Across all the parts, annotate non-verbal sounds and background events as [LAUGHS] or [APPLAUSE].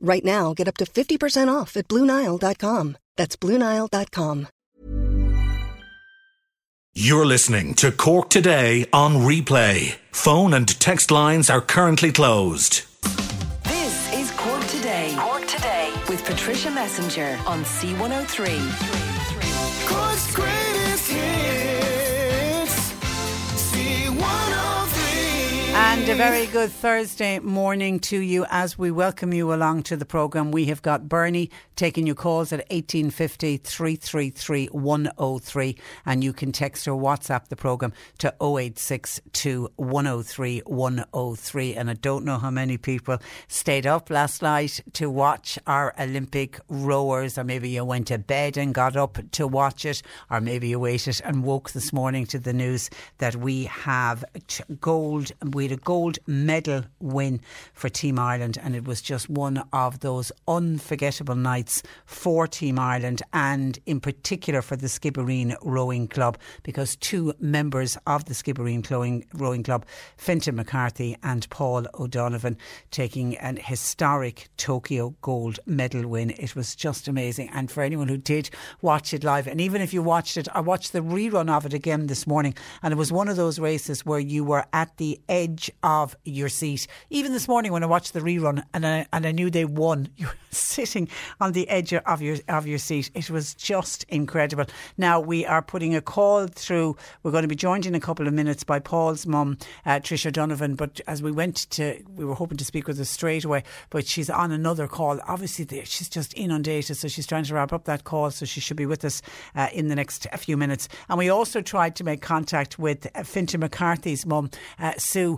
Right now, get up to 50% off at BlueNile.com. That's BlueNile.com. You're listening to Cork Today on replay. Phone and text lines are currently closed. This is Cork Today. Cork Today with Patricia Messenger on C103. Cork's greatest hits. And a very good Thursday morning to you as we welcome you along to the programme. We have got Bernie taking your calls at 1850 333 103 and you can text or WhatsApp the programme to 0862 103 103. And I don't know how many people stayed up last night to watch our Olympic rowers or maybe you went to bed and got up to watch it or maybe you waited and woke this morning to the news that we have gold we a gold medal win for Team Ireland, and it was just one of those unforgettable nights for Team Ireland, and in particular for the Skibbereen Rowing Club, because two members of the Skibbereen Rowing, Club, Fintan McCarthy and Paul O'Donovan, taking an historic Tokyo gold medal win. It was just amazing, and for anyone who did watch it live, and even if you watched it, I watched the rerun of it again this morning, and it was one of those races where you were at the edge of your seat. Even this morning when I watched the rerun and I, and I knew they won, [LAUGHS] you were sitting on the edge of your of your seat. It was just incredible. Now we are putting a call through. We're going to be joined in a couple of minutes by Paul's mum, uh, Trisha Donovan. But as we went to, we were hoping to speak with her straight away, but she's on another call. Obviously, she's just inundated, so she's trying to wrap up that call. So she should be with us uh, in the next few minutes. And we also tried to make contact with Fintan McCarthy's mum, uh, Sue,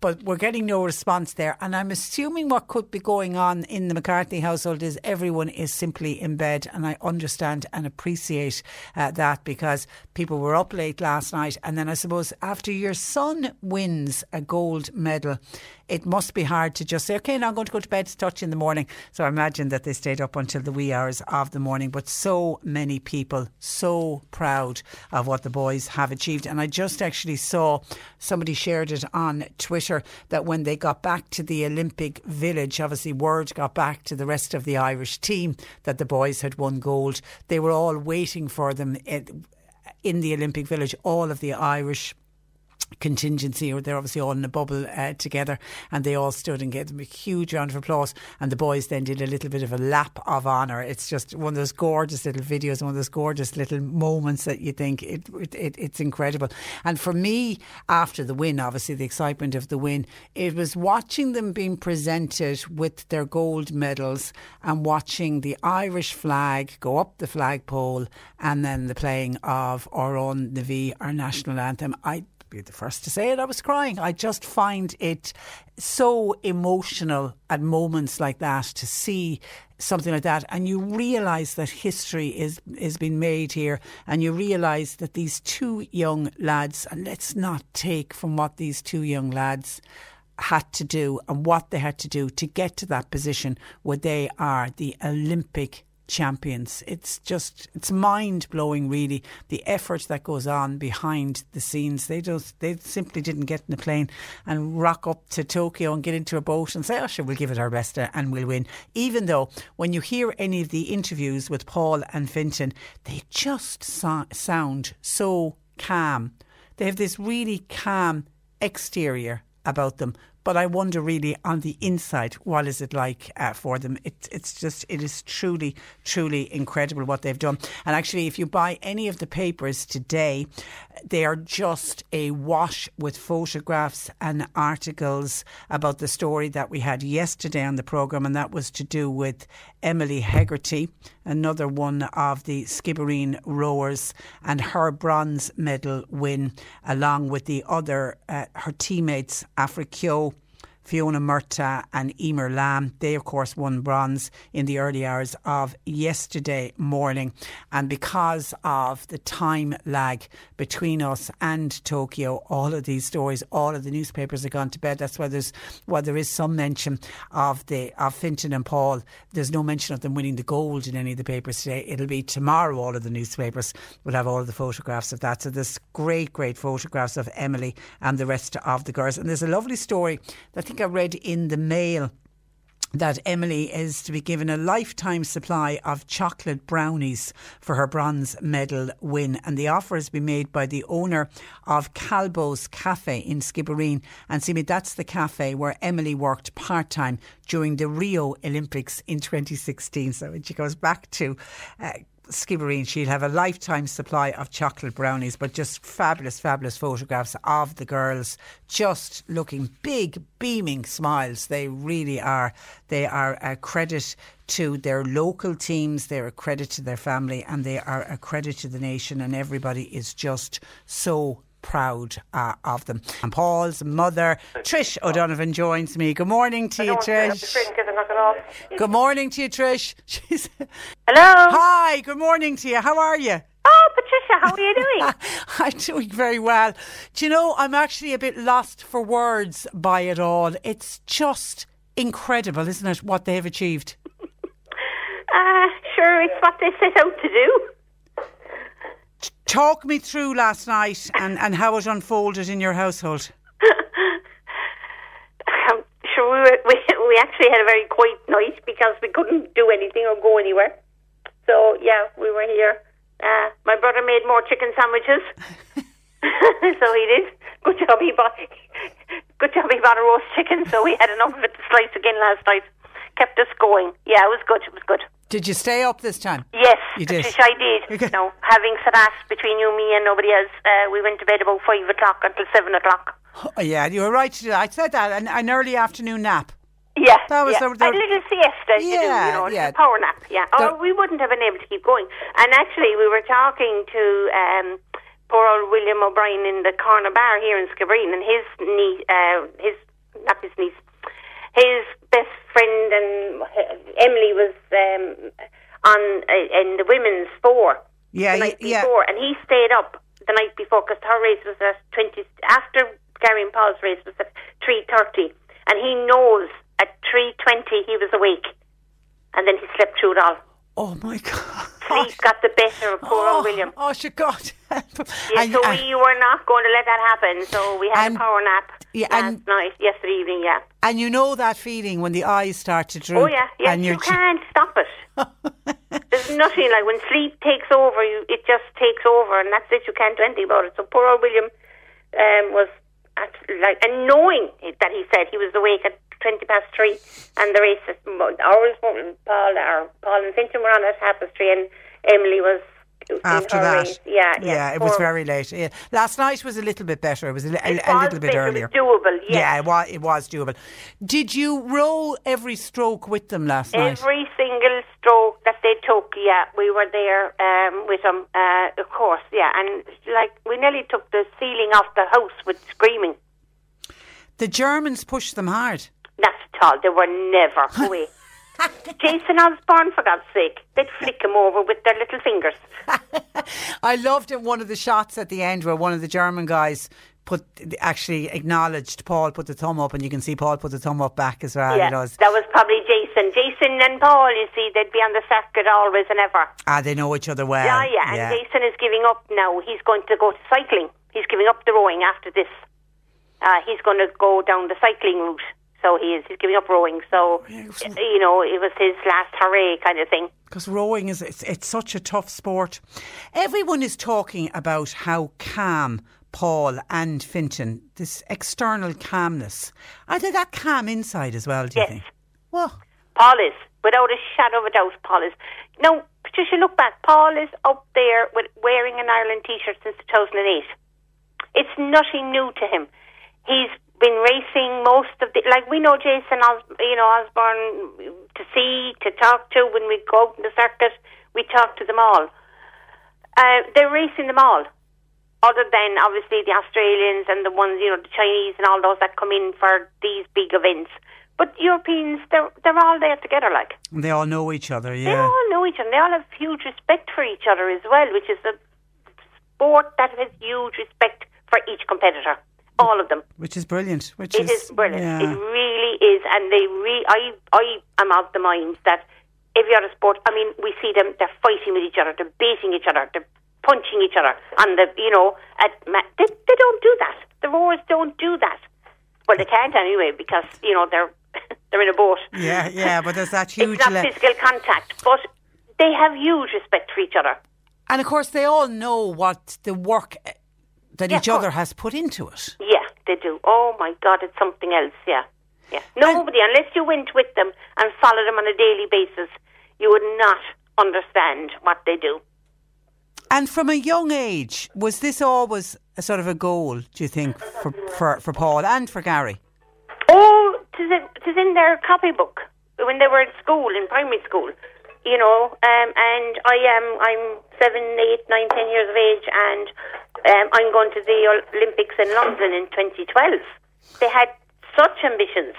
but we're getting no response there. And I'm assuming what could be going on in the McCarthy household is everyone is simply in bed. And I understand and appreciate uh, that because people were up late last night. And then I suppose after your son wins a gold medal, it must be hard to just say, okay, now I'm going to go to bed to touch in the morning. So I imagine that they stayed up until the wee hours of the morning. But so many people so proud of what the boys have achieved. And I just actually saw somebody shared it on Twitter that when they got back to the Olympic village, obviously word got back to the rest of the Irish team that the boys had won gold. They were all waiting for them in the Olympic village, all of the Irish contingency or they're obviously all in a bubble uh, together and they all stood and gave them a huge round of applause and the boys then did a little bit of a lap of honour. It's just one of those gorgeous little videos one of those gorgeous little moments that you think it, it, it, it's incredible. And for me after the win obviously the excitement of the win it was watching them being presented with their gold medals and watching the Irish flag go up the flagpole and then the playing of Amhrán na bhFiann our national anthem. I be the first to say it. I was crying. I just find it so emotional at moments like that to see something like that and you realize that history is is being made here and you realize that these two young lads and let's not take from what these two young lads had to do and what they had to do to get to that position where they are the Olympic champions. It's just it's mind blowing, really. The effort that goes on behind the scenes. They just they simply didn't get in a plane and rock up to Tokyo and get into a boat and say, "Oh, sure, we'll give it our best uh, and we'll win." Even though when you hear any of the interviews with Paul and Fintan, they just so- sound so calm. They have this really calm exterior about them, But I wonder really on the inside, what is it like uh, for them? It, it's just, it is truly, truly incredible what they've done. And actually, if you buy any of the papers today, they are just a wash with photographs and articles about the story that we had yesterday on the programme, and that was to do with Emily Hegarty, another one of the Skibbereen rowers, and her bronze medal win, along with the other, uh, her teammates, Aifric Keogh. Fiona Murtagh and Eimear Lambe. They, of course, won bronze in the early hours of yesterday morning. And because of the time lag between us and Tokyo, all of these stories, all of the newspapers have gone to bed. That's why there's why there is some mention of the of Fintan and Paul. There's no mention of them winning the gold in any of the papers today. It'll be tomorrow. All of the newspapers will have all of the photographs of that. So there's great, great photographs of Emily and the rest of the girls. And there's a lovely story that I think I read in the Mail that Emily is to be given a lifetime supply of chocolate brownies for her bronze medal win. And the offer has been made by the owner of Kalbo's Cafe in Skibbereen. And see me, that's the cafe where Emily worked part time during the Rio Olympics in 2016. So when she goes back to uh, Skibbereen, she'll have a lifetime supply of chocolate brownies, but just fabulous, fabulous photographs of the girls just looking big, beaming smiles. They really are. They are a credit to their local teams, they're a credit to their family, and they are a credit to the nation, and everybody is just so proud uh, of them. And Paul's mother, Trish O'Donovan, joins me. Good morning to you, Trish. Good morning to you, Trish. [LAUGHS] She's Hello. Hi, good morning to you. How are you? Oh, Patricia, how are you doing? [LAUGHS] I'm doing very well. Do you know, I'm actually a bit lost for words by it all. It's just incredible, isn't it, what they've achieved? uh, sure, it's what they set out to do. Talk me through last night and, and how it unfolded in your household. [LAUGHS] Um, sure, we, were, [LAUGHS] we, we actually had a very quiet night because we couldn't do anything or go anywhere. So, yeah, we were here. Uh, my brother made more chicken sandwiches. [LAUGHS] so he did. Good job he bought. Good job he bought a roast chicken. So we had enough of it to slice again last night. Kept us going. Yeah, it was good. It was good. Did you stay up this time? Yes, You did? Patricia, I did. Okay. No, having said that, between you, me, and nobody else, uh, we went to bed about five o'clock until seven o'clock. Oh, yeah, you were right to do that. I said that, an, an early afternoon nap. Yeah, That was yeah. the- the- a little siesta, do, Yeah, you know, yeah. power nap. Yeah, The- or we wouldn't have been able to keep going. And actually, we were talking to um, poor old William O'Brien in the corner bar here in Skibbereen, and his niece, uh, his not his niece, his best friend and uh, Emily was um, on uh, in the women's four. Yeah, the night yeah. before, and he stayed up the night before because her race was at twenty after Gary and Paul's race was at three thirty, and he knows at three twenty he was awake, and then he slept through it all. Oh, my [LAUGHS] God. Sleep got the better of poor oh, old William. Oh, she God. Yeah, And- so and- we were not going to let that happen. So we had And- a power nap yeah, last and- night, yesterday evening. Yeah. And you know that feeling when the eyes start to droop. Oh yeah, yeah. And You can't stop it. [LAUGHS] There's nothing like when sleep takes over. You, it just takes over, and that's it. You can't do anything about it. So poor old William um, was at, like, and knowing that he said he was awake at twenty past three, and the race, ours, Paul, or Paul and Fintan were on at half past three, and Emily was after that. Yeah, yeah. yeah, it was very late. Yeah. Last night was a little bit better. It was a, li- It a was little bit better, earlier. Doable. Yes. Yeah, it was, it was doable. Did you row every stroke with them last night? Every single stroke that they took, yeah, we were there um, with them, uh, of course, yeah. And like we nearly took the ceiling off the house with screaming. The Germans pushed them hard. Not at all. They were never [LAUGHS] away. [LAUGHS] Jason Osborne, for God's sake, they'd flick him over with their little fingers. I loved it. One of the shots at the end where one of the German guys put actually acknowledged Paul put the thumb up, and you can see Paul put the thumb up back as well. yeah, was, that was probably Jason. Jason and Paul, you see, they'd be on the circuit always and ever. ah, they know each other well. Yeah, yeah. And Jason is giving up now. He's going to go to cycling. He's giving up the rowing after this. Uh, he's going to go down the cycling route. So he is. He's giving up rowing. So you know, it was his last hooray kind of thing. because rowing is it's, it's such a tough sport. Everyone is talking about how calm Paul and Fintan, this external calmness, are they that calm inside as well, do you Yes. think? Well, Paul is, without a shadow of a doubt, Paul is. Now, Patricia, look back. Paul is up there with wearing an Ireland T-shirt since 2008. It's nothing new to him. He's been racing most of the like we know Jason, Os, you know Osborne to see to talk to when we go out in the circuit. We talk to them all. Uh, they're racing them all, other than obviously the Australians and the ones you know the Chinese and all those that come in for these big events. But Europeans, they're they're all there together, like. they all know each other, Yeah, They all know each other. They all have huge respect for each other as well, which is a sport that has huge respect for each competitor. All of them. Which is brilliant. Which It is brilliant. Yeah. It really is, and they re- I I am of the mind that if you're a sport. I mean, we see them. They're fighting with each other. They're beating each other. They're punching each other. And the you know at ma- they they don't do that. The rowers don't do that. Well, they can't anyway because you know they're [LAUGHS] they're in a boat. yeah, yeah, but there's that [LAUGHS] huge. It's not le- physical contact, but they have huge respect for each other. and of course, they all know what the work that Yeah, each other has put into it. Yeah, they do. Oh my God, it's something else. Yeah, yeah. Nobody, unless you went with them and followed them on a daily basis, you would not understand what they do. And from a young age, was this always a sort of a goal, do you think, for, for, for Paul and for Gary? Oh, tis in, in their copybook when they were at school, in primary school. You know, um, and I am I'm seven, eight, nine, ten years of age, and um, I'm going to the Olympics in London in 2012. They had such ambitions.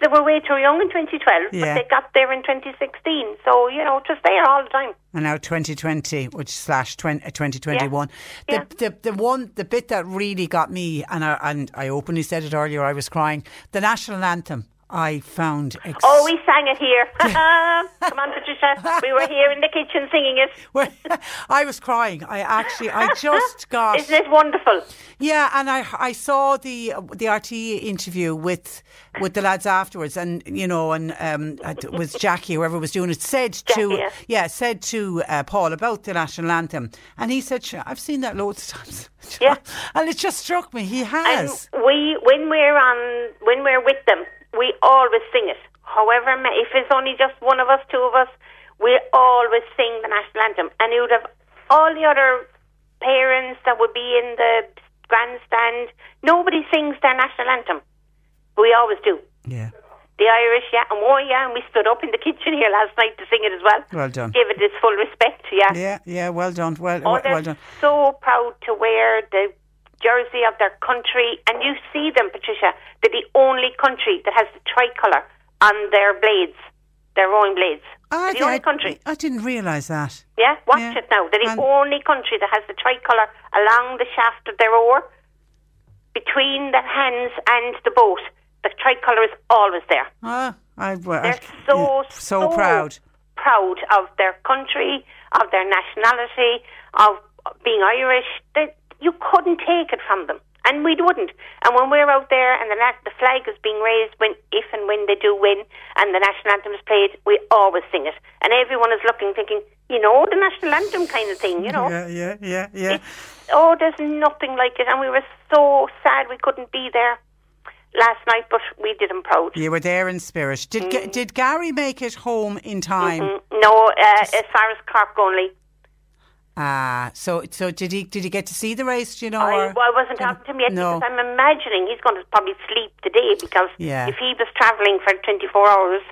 They were way too young in 2012, Yeah. but they got there in 2016. So you know, just there all the time. And now 2020, which slash 20, uh, 2021. The, Yeah. the the one the bit that really got me, and I, and I openly said it earlier, I was crying. The national anthem. I found. Ex- Oh, we sang it here. [LAUGHS] Come on, Patricia. We were here in the kitchen singing it. [LAUGHS] Well, [LAUGHS] I was crying. I actually, I just got. Isn't it wonderful? Yeah, and I I saw the the RTE interview with with the lads afterwards, and you know, and um, it was Jackie, whoever was doing it, said to Jackie, yeah. said to uh, Paul about the national anthem, and he said, "Sure, "I've seen that loads of times." Yeah. and it just struck me. He And has. we, when we're on, when we're with them, we always sing it. However, if it's only just one of us, two of us, we always sing the national anthem. And you would have all the other parents that would be in the grandstand. Nobody sings their national anthem. We always do. yeah. The Irish, yeah, and oh yeah, and we stood up in the kitchen here last night to sing it as well. Well done. Give it its full respect, yeah. Yeah, yeah, well done. Well, Oh, well done. so proud to wear the jersey of their country, and you see them, Patricia. They're the only country that has the tricolour on their blades, their rowing blades. Ah, the only I, country. I didn't realise that. Yeah, watch Yeah. it now. They're the And- only country that has the tricolour along the shaft of their oar, between the hands and the boat. The tricolour is always there. Ah, I, well, They're I- so, yeah, so proud. proud of their country, of their nationality, of being Irish. That you couldn't take it from them, and we wouldn't. And when we're out there and the na- the flag is being raised, when if and when they do win, and the national anthem is played, we always sing it, and everyone is looking, thinking, you know, the national anthem kind of thing, you know. Yeah, yeah, yeah, yeah. Oh, there's nothing like it, and we were so sad we couldn't be there last night, but we did them proud. You were there in spirit. Did Ga- did Gary make it home in time? Mm, No, uh, as far as Cork only. Ah, so so did he did he get to see the race? Do you know? I, well, I wasn't talking to him yet no. because I'm imagining he's going to probably sleep today because Yeah. if he was travelling for 24 hours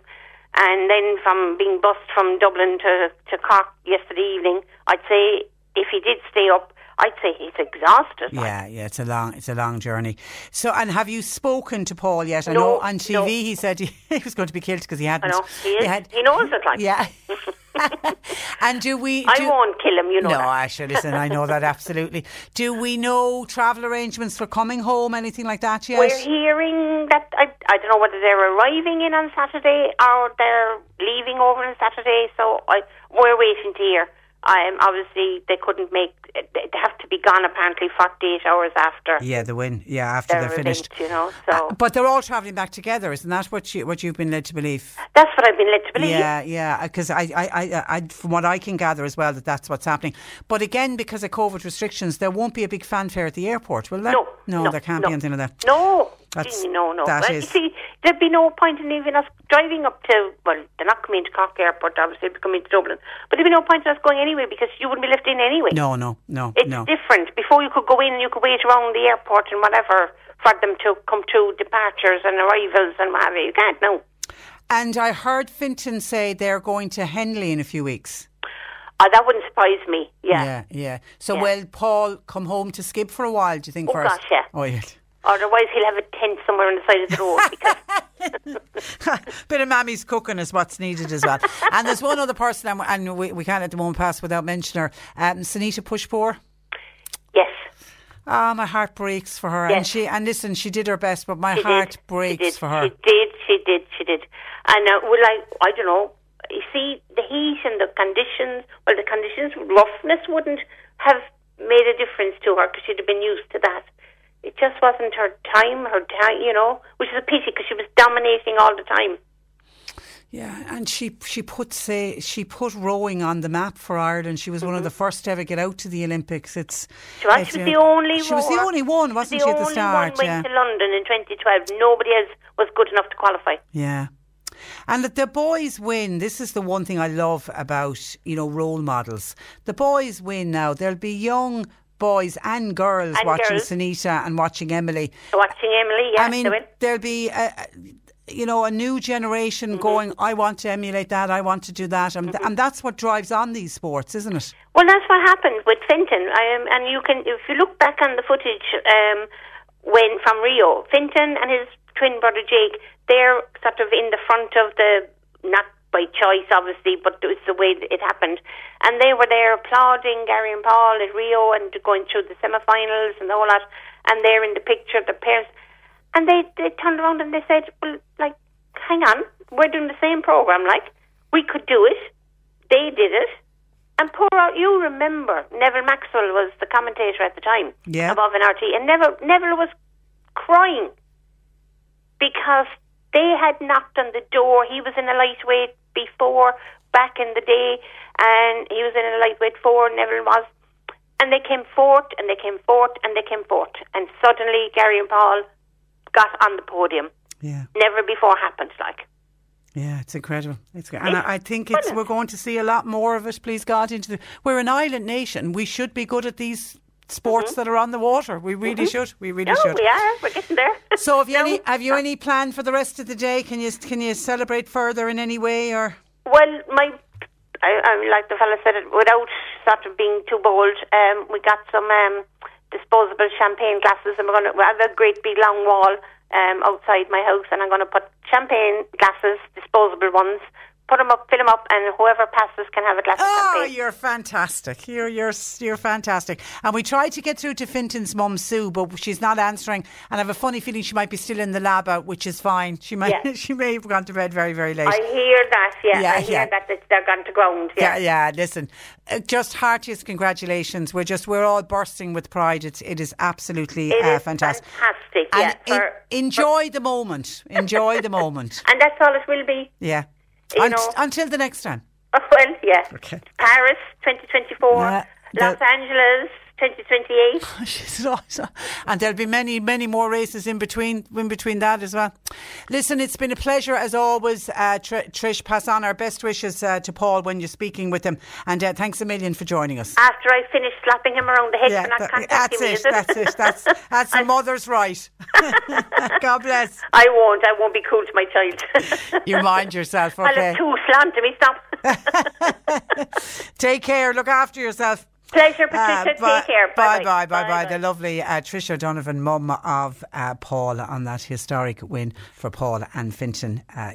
and then from being bussed from Dublin to, to Cork yesterday evening, I'd say if he did stay up, I'd say he's exhausted. Yeah, yeah, it's a long, it's a long journey. So, and have you spoken to Paul yet? I No, know on TV no. he said he, [LAUGHS] he was going to be killed because he hadn't. I know. He is. had- He knows it, like. Yeah. [LAUGHS] [LAUGHS] and do we? I won't kill him, you know No, that. I should listen. I know that absolutely. Do we know travel arrangements for coming home? Anything like that yet? We're hearing that I, I don't know whether they're arriving in on Saturday or they're leaving over on Saturday. So I we're waiting to hear. Um, obviously, they couldn't make. They have to be gone apparently 48 hours after Yeah, the win. Yeah, after their they're finished. event, you know. So Uh, but they're all travelling back together, isn't that what you what you've been led to believe? that's what I've been led to believe. Yeah, yeah. Because I, I, I, I, from what I can gather as well, that that's what's happening. But again, because of COVID restrictions, there won't be a big fanfare at the airport, will there? No, no, there can't no. be anything like that. No, That's- gee, no, no. that well, is- You see, there'd be no point in even us driving up to. Well, they're not coming to Cork Airport, obviously, they're coming to Dublin. But there'd be no point in us going anyway because you wouldn't be left in anyway. No, no, no, It's no. different. Before you could go in, you could wait around the airport and whatever for them to come to departures and arrivals and whatever. you. You can't now. And I heard Fintan say they're going to Henley in a few weeks. Oh, that wouldn't surprise me. Yeah. yeah. yeah. So Yeah. will Paul come home to Skib for a while? Do you think Oh, first? gosh, yeah. Oh yeah. Otherwise, he'll have a tent somewhere on the side of the road because [LAUGHS] Bit of mammy's cooking is what's needed as well. and there's one other person, and- and we, we can't let the moment pass without mentioning her, um, Sanita Puspure. yes, Ah, my heart breaks for her. And she and listen, she did her best, but my she heart did. breaks for her. She did. She did. She did. And uh, well, like I don't know. You see, the heat and the conditions. Well, the conditions, roughness wouldn't have made a difference to her because she'd have been used to that. It just wasn't her time. Her time, you know, which is a pity because she was dominating all the time. Yeah, and she she put say she put rowing on the map for Ireland. She was one of the first to ever get out to the Olympics. It's Mm-hmm. She was, it's, she was the only She was the only one, wasn't she, at the start? one yeah. went to London in 2012. Nobody else was good enough to qualify. Yeah. And the boys win. This is the one thing I love about, you know, role models. The boys win now. There'll be young boys and girls And watching girls. Sanita and watching Emily. Watching Emily, yeah, I mean, there'll be, a, you know, a new generation Mm-hmm. going, I want to emulate that, I want to do that. And, and that's what drives on these sports, isn't it? Well, that's what happened with Fintan. Um, and you can, if you look back on the footage um, when from Rio, Fintan and his twin brother Jake, they're sort of in the front of the, not by choice, obviously, but it's the way it happened. And they were there applauding Gary and Paul at Rio and going through the semi-finals and the whole lot. And they're in the picture, the parents. And they, they turned around and they said, well, like, hang on, we're doing the same program, like, we could do it. They did it. And poor you remember Neville Maxwell was the commentator at the time Yeah. above an RT, and Neville Neville was crying because they had knocked on the door. He was in a lightweight before back in the day, and he was in a lightweight four. and everyone was, and they came fourth, and they came fourth, and they came fourth, and suddenly Gary and Paul got on the podium. Yeah. Never before happened, like. Yeah, it's incredible. It's and I, I think it's we're going to see a lot more of it. Please God, into the we're an island nation. We should be good at these sports that are on the water. We really should. We really No, should. we are. We're getting there. So, have you No. any have you any plan for the rest of the day? Can you can you celebrate further in any way or? Well, my, I, I like the fella said it, without sort of being too bold, um, we got some um, disposable champagne glasses, and we're going to we have a great big long wall um, outside my house, and I'm going to put champagne glasses, disposable ones, put them up, fill them up, and whoever passes can have a glass of Oh, champagne. you're fantastic. You're you're you're fantastic. And we tried to get through to Fintan's mum Sue, but she's not answering. And I have a funny feeling she might be still in the lab out, which is fine. She might Yeah. [LAUGHS] she may have gone to bed very very late. I hear that, yeah. Yeah, I hear yeah. that they're gone to ground, yeah. Yeah, yeah. Listen, uh, just heartiest congratulations. We're just we're all bursting with pride. It's it is absolutely It uh, is fantastic. fantastic, And yeah. for- enjoy the moment. Enjoy the moment. [LAUGHS] and that's all it will be. Yeah. You know- until the next time. [LAUGHS] Well, yeah. Okay. Paris, 2024. Yeah, Los Angeles, 2028. [LAUGHS] She's awesome. And there'll be many, many more races in between, in between that as well. Listen, it's been a pleasure as always, uh, Tr- Trish. Pass on our best wishes uh, to Paul when you're speaking with him, and uh, thanks a million for joining us. After I finish slapping him around the head for not that- contacting that's me, it. That's it. That's [LAUGHS] that's a mother's right. [LAUGHS] God bless. I won't. I won't be cool to my child. You mind yourself, I'll okay? have two slant to me. Stop. Take care. Look after yourself. Pleasure, Patricia. bye, Take care. Bye, Bye-bye. bye, bye, bye. Bye-bye. The lovely uh, Tricia Donovan, mum of uh, Paul, on that historic win for Paul and Fintan uh,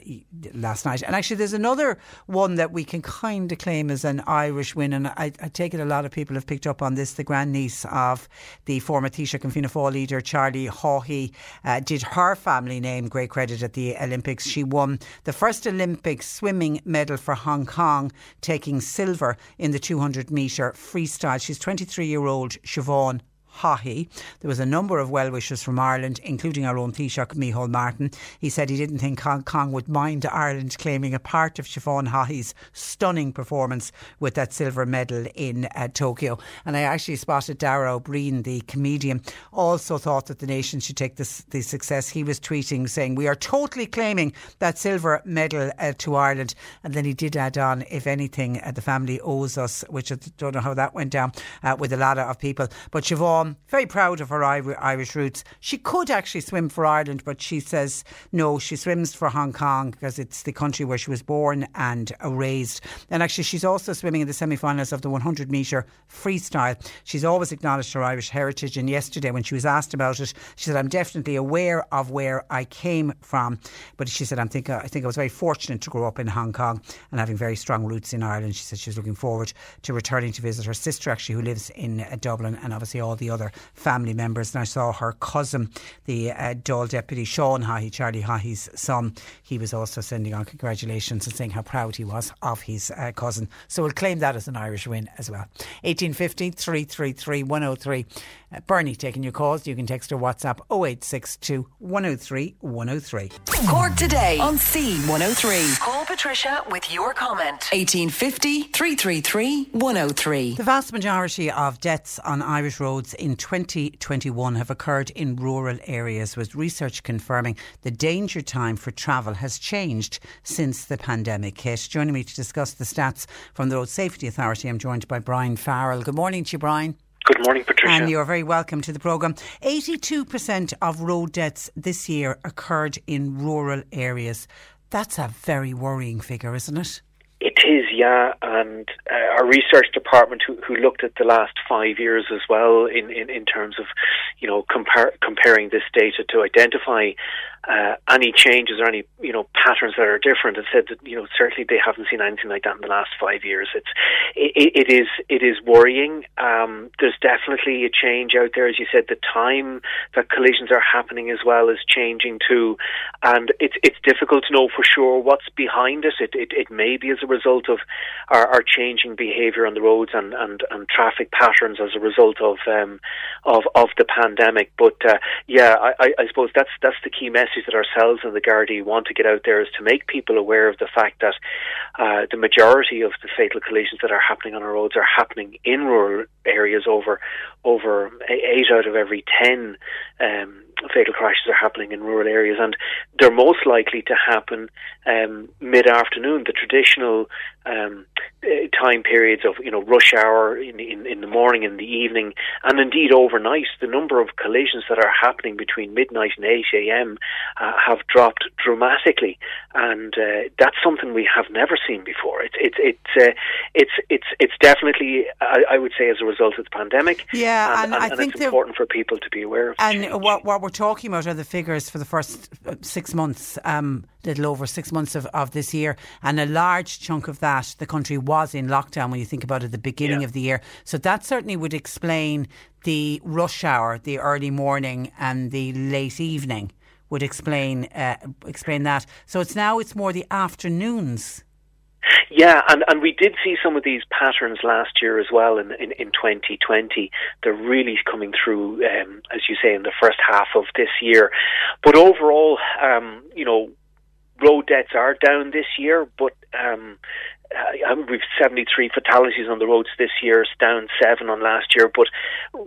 last night. And actually, there's another one that we can kind of claim as an Irish win. And I, I take it a lot of people have picked up on this. The grandniece of the former Taoiseach and Fianna Fáil leader, Charlie Haughey, uh, did her family name great credit at the Olympics. She won the first Olympic swimming medal for Hong Kong, taking silver in the 200 metre freestyle. She's 23 year old Siobhan Haughey. There was a number of well wishers from Ireland, including our own Taoiseach, Micheál Martin. He said he didn't think Hong Kong would mind Ireland claiming a part of Siobhan Haughey's stunning performance with that silver medal in uh, Tokyo. And I actually spotted Dara Ó Briain, the comedian, also thought that the nation should take this, the success. He was tweeting saying, We are totally claiming that silver medal uh, to Ireland. And then he did add on, if anything, uh, the family owes us, which I don't know how that went down uh, with a lot of people. But Siobhan, very proud of her Irish roots. She could actually swim for Ireland, but she says no, she swims for Hong Kong because it's the country where she was born and uh, raised. And actually, she's also swimming in the semi finals of the 100 metre freestyle. She's always acknowledged her Irish heritage. And yesterday, when she was asked about it, she said, I'm definitely aware of where I came from. But she said, I'm think, I think I was very fortunate to grow up in Hong Kong and having very strong roots in Ireland. She said she was looking forward to returning to visit her sister, actually, who lives in uh, Dublin, and obviously all the other family members. And I saw her cousin, the uh, Dáil deputy, Sean Haughey, Charlie Haughey's son. He was also sending on congratulations and saying how proud he was of his uh, cousin. So we'll claim that as an Irish win as well. 1850 333 103. Uh, Bernie taking your calls. You can text or WhatsApp 0862 103 103. Cork today on C103. Call Patricia with your comment. 1850 333 103. The vast majority of deaths on Irish roads in 2021 have occurred in rural areas, with research confirming the danger time for travel has changed since the pandemic hit. Joining me to discuss the stats from the Road Safety Authority, I'm joined by Brian Farrell. Good morning to you, Brian. Good morning, Patricia. And you're very welcome to the programme. 82% of road deaths this year occurred in rural areas. That's a very worrying figure, isn't it? It is, yeah, and uh, our research department, who, who looked at the last five years as well, in, in, in terms of, you know, compar- comparing this data to identify uh, any changes or any, you know, patterns that are different, and said that, you know, certainly they haven't seen anything like that in the last five years. It's, it, it is, it is worrying. Um, there's definitely a change out there, as you said. The time that collisions are happening as well is changing too, and it's it's difficult to know for sure what's behind it. It it, it may be as a result of our, our changing behaviour on the roads and, and, and traffic patterns as a result of um, of of the pandemic. But uh, yeah, I, I, I suppose that's that's the key message that ourselves and the Gardaí want to get out there is to make people aware of the fact that uh, the majority of the fatal collisions that are happening on our roads are happening in rural areas. Over over eight out of every ten. Um, fatal crashes are happening in rural areas, and they're most likely to happen um, mid-afternoon, the traditional um, uh, time periods of you know rush hour in, in in the morning, in the evening, and indeed overnight. The number of collisions that are happening between midnight and eight a.m. Uh, have dropped dramatically, and uh, that's something we have never seen before. It's it's it's uh, it's it's it's definitely I, I would say as a result of the pandemic. Yeah, and, and I and think it's important for people to be aware of. And what, what we're talking about are the figures for the first uh, six months, um, little over six months of, of this year. And a large chunk of that, the country was in lockdown when you think about it at the beginning Yeah. of the year. So that certainly would explain the rush hour, the early morning and the late evening would explain uh, explain that. So it's now it's more the afternoons. Yeah, and, and we did see some of these patterns last year as well in, in, in 2020. They're really coming through, um, as you say, in the first half of this year. But overall, um, you know, road deaths are down this year, but um, uh, we've 73 fatalities on the roads this year. It's down seven on last year. But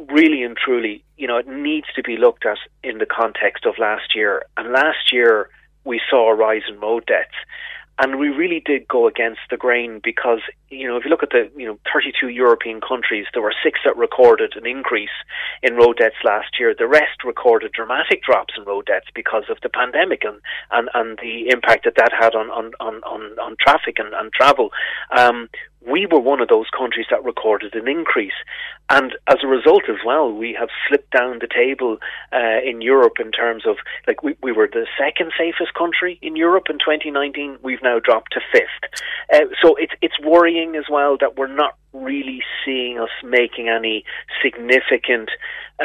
really and truly, you know, it needs to be looked at in the context of last year. And last year, we saw a rise in road deaths. And we really did go against the grain because, you know, if you look at the, you know, 32 European countries, there were six that recorded an increase in road deaths last year. The rest recorded dramatic drops in road deaths because of the pandemic and, and, and the impact that that had on, on, on, on, on traffic and, and travel. Um, we were one of those countries that recorded an increase. And as a result as well, we have slipped down the table uh, in Europe in terms of, like, we, we were the second safest country in Europe in 2019. We've now dropped to fifth. Uh, so it's, it's worrying as well that we're not really seeing us making any significant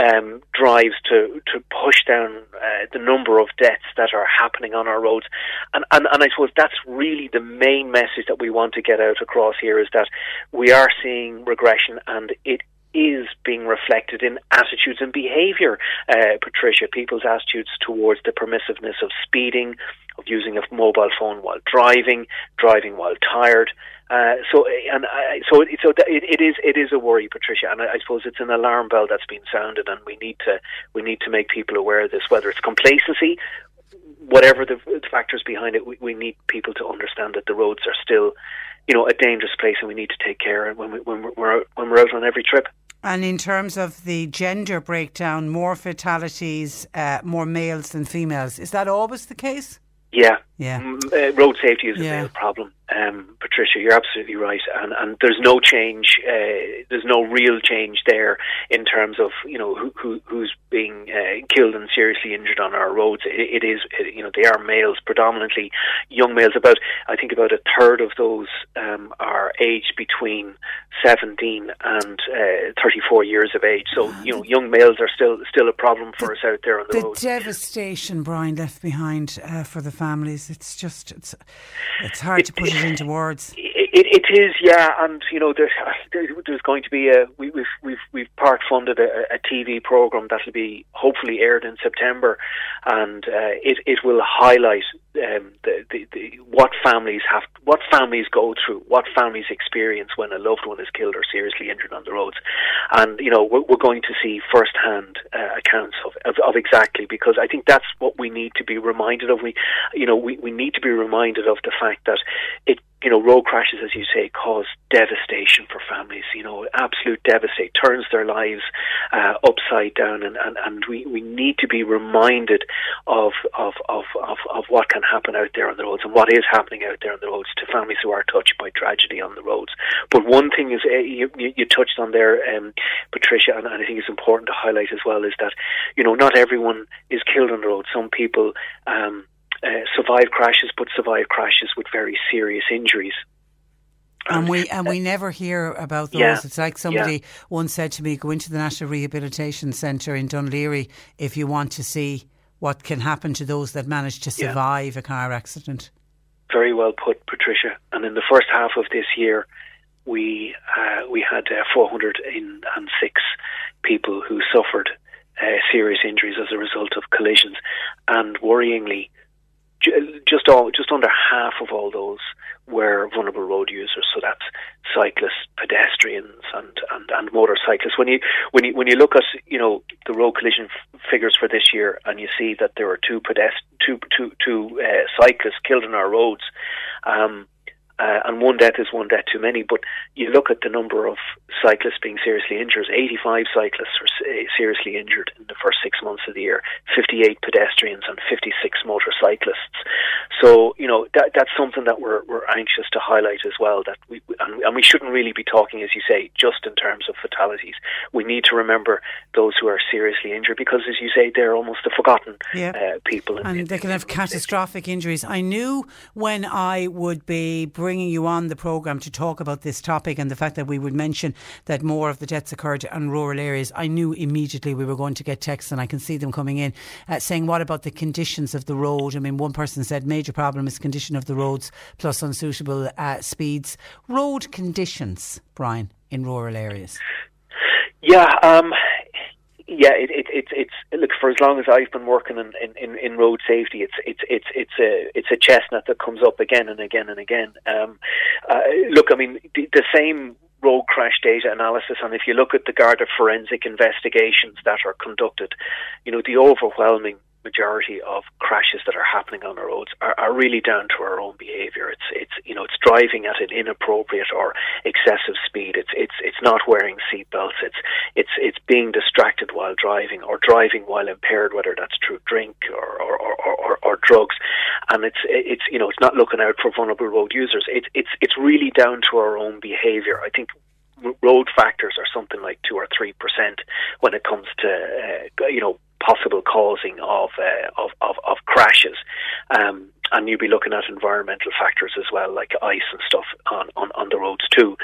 um, drives to to push down uh, the number of deaths that are happening on our roads, and, and and I suppose that's really the main message that we want to get out across here is that we are seeing regression, and it is being reflected in attitudes and behaviour, uh, Patricia, people's attitudes towards the permissiveness of speeding, of using a mobile phone while driving, driving while tired. Uh, so and uh, so it, so it, it is it is a worry, Patricia, and I, I suppose it's an alarm bell that's been sounded, and we need to we need to make people aware of this. Whether it's complacency, whatever the, the factors behind it, we, we need people to understand that the roads are still, you know, a dangerous place, and we need to take care when we when we're when we're out on every trip. And in terms of the gender breakdown, more fatalities, uh, more males than females. Is that always the case? Yeah, Yeah. Mm, uh, road safety is a Yeah. real problem. Um, Patricia, you're absolutely right, and and there's no change. Uh, there's no real change there in terms of you know who, who who's being uh, killed and seriously injured on our roads. It, it is it, you know they are males, predominantly young males. About I think about a third of those um, are aged between 17 and uh, 34 years of age. So you know young males are still still a problem for us out there on the, The roads. devastation, Brian, left behind uh, for the families. It's just it's it's hard to put it into words. It, it is, yeah, and you know, there, there, [LAUGHS] there's going to be a we, we've we've we've part funded a, a TV program that'll be hopefully aired in September, and uh, it it will highlight um, the, the the what families have, what families go through, what families experience when a loved one is killed or seriously injured on the roads, and you know we're, we're going to see first-hand uh, accounts of, of of exactly because I think that's what we need to be reminded of. We, you know, we we need to be reminded of the fact that it you know, road crashes, as you say, cause devastation for families. You know, absolute devastate, turns their lives uh, upside down, and, and, and we, we need to be reminded of, of of, of of what can happen out there on the roads and what is happening out there on the roads to families who are touched by tragedy on the roads. But one thing is, you, you you touched on there, um, Patricia, and, and I think it's important to highlight as well is that, you know, not everyone is killed on the road. Some people. Um, uh, survive crashes, but survive crashes with very serious injuries. And we and we never hear about those. Yeah, It's like somebody once said to me, "Go into the National Rehabilitation Centre in Dún Laoghaire if you want to see what can happen to those that manage to Yeah. survive a car accident." Very well put, Patricia. And in the first half of this year, we uh, we had uh, 406 people who suffered uh, serious injuries as a result of collisions, and worryingly, just all just under half of all those were vulnerable road users. So that's cyclists, pedestrians, and, and, and motorcyclists. When you when you when you look at you know the road collision f- figures for this year, and you see that there are two pedest two two two uh, cyclists killed on our roads. Um, uh, and one death is one death too many. But you look at the number of cyclists being seriously injured. 85 cyclists were seriously injured in the first six months of the year. 58 pedestrians and 56 motorcyclists. So you know that that's something that we're we're anxious to highlight as well. That we and, and we shouldn't really be talking, as you say, just in terms of fatalities. We need to remember those who are seriously injured because, as you say, they're almost the forgotten Yeah. uh, people. in- and in- they can in- have catastrophic injuries. I knew when I would be bringing you on the programme to talk about this topic and the fact that we would mention that more of the deaths occurred in rural areas, I knew immediately we were going to get texts, and I can see them coming in uh, saying, What about the conditions of the road? I mean, one person said, Major problem is condition of the roads plus unsuitable uh, speeds. Road conditions, Brian, in rural areas. Yeah, um, yeah. It, it, it's it's look for as long as I've been working in, in, in, in road safety, it's it's it's it's a it's a chestnut that comes up again and again and again. Um, uh, look, I mean the, the same road crash data analysis, and if you look at the Garda forensic investigations that are conducted, you know the overwhelming majority of crashes that are happening on the roads are, are really down to our own behaviour. It's it's you know it's driving at an inappropriate or excessive speed. It's it's it's not wearing seatbelts. It's it's it's being distracted while driving or driving while impaired, whether that's through drink or or, or, or, or drugs. And it's it's you know it's not looking out for vulnerable road users. It's it's it's really down to our own behaviour. I think road factors are something like two or three percent when it comes to uh, you know possible causing of uh, of, of, of crashes. Um, and you'd be looking at environmental factors as well, like ice and stuff on, on, on the roads too.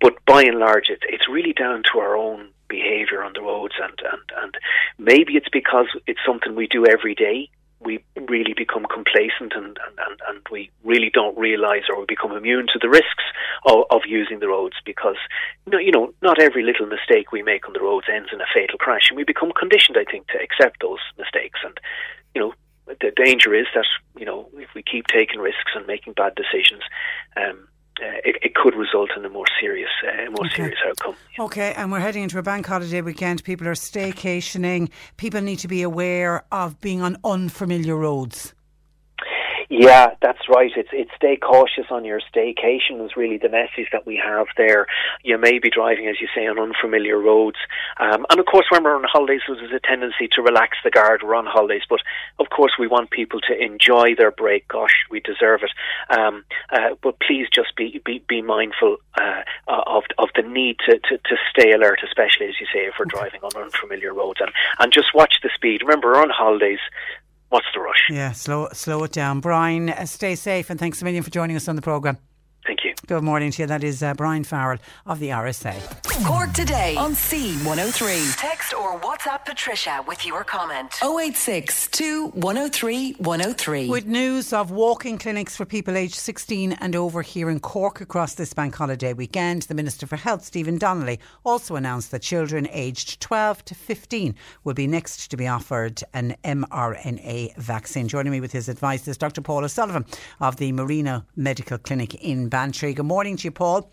But by and large, it's it's really down to our own behaviour on the roads, and, and, and maybe it's because it's something we do every day we really become complacent and, and, and, we really don't realise or we become immune to the risks of, of using the roads because you know, you know not every little mistake we make on the roads ends in a fatal crash and we become conditioned I think to accept those mistakes. And you know the danger is that you know if we keep taking risks and making bad decisions um, uh, it, it, could result in a more serious, uh, more okay. serious outcome. Okay, and we're heading into a bank holiday weekend. People are staycationing. People need to be aware of being on unfamiliar roads. Yeah, that's right. It's it's stay cautious on your staycation is really the message that we have there. You may be driving, as you say, on unfamiliar roads, um, and of course, when we're on holidays, there's a tendency to relax the guard. We're on holidays, but of course, we want people to enjoy their break. Gosh, we deserve it. Um, uh, but please, just be be, be mindful uh, of of the need to, to, to stay alert, especially as you say, if we're driving on unfamiliar roads, and and just watch the speed. Remember, we're on holidays what's the rush? Yeah, slow slow it down. Brian, uh, stay safe and thanks a million for joining us on the programme. Thank you. Good morning to you. That is uh, Brian Farrell of the RSA. Cork today on C103. Text or WhatsApp Patricia with your comment. 086 103 103. With news of walking clinics for people aged 16 and over here in Cork across this bank holiday weekend, the Minister for Health, Stephen Donnelly, also announced that children aged 12 to 15 will be next to be offered an mRNA vaccine. Joining me with his advice is Dr. Paul O'Sullivan of the Marina Medical Clinic in Bantry. Good morning to you, Paul.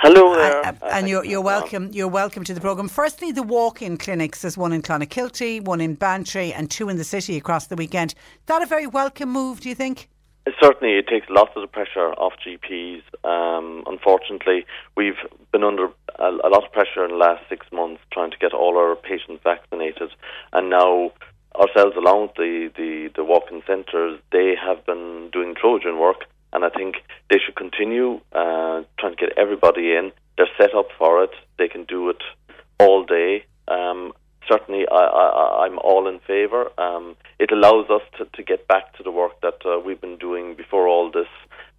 Hello there. Uh, and you're, you're welcome. You're welcome to the programme. Firstly, the walk-in clinics. There's one in Clonakilty, one in Bantry, and two in the city across the weekend. Is that a very welcome move? Do you think? Certainly, it takes lots of the pressure off GPs. Um, unfortunately, we've been under a, a lot of pressure in the last six months trying to get all our patients vaccinated, and now ourselves along with the, the, the walk-in centres, they have been doing Trojan work and I think they should continue uh, trying to get everybody in. They're set up for it. They can do it all day. Um, certainly, I, am all in favour. Um, it allows us to, to, get back to the work that uh, we've been doing before all this,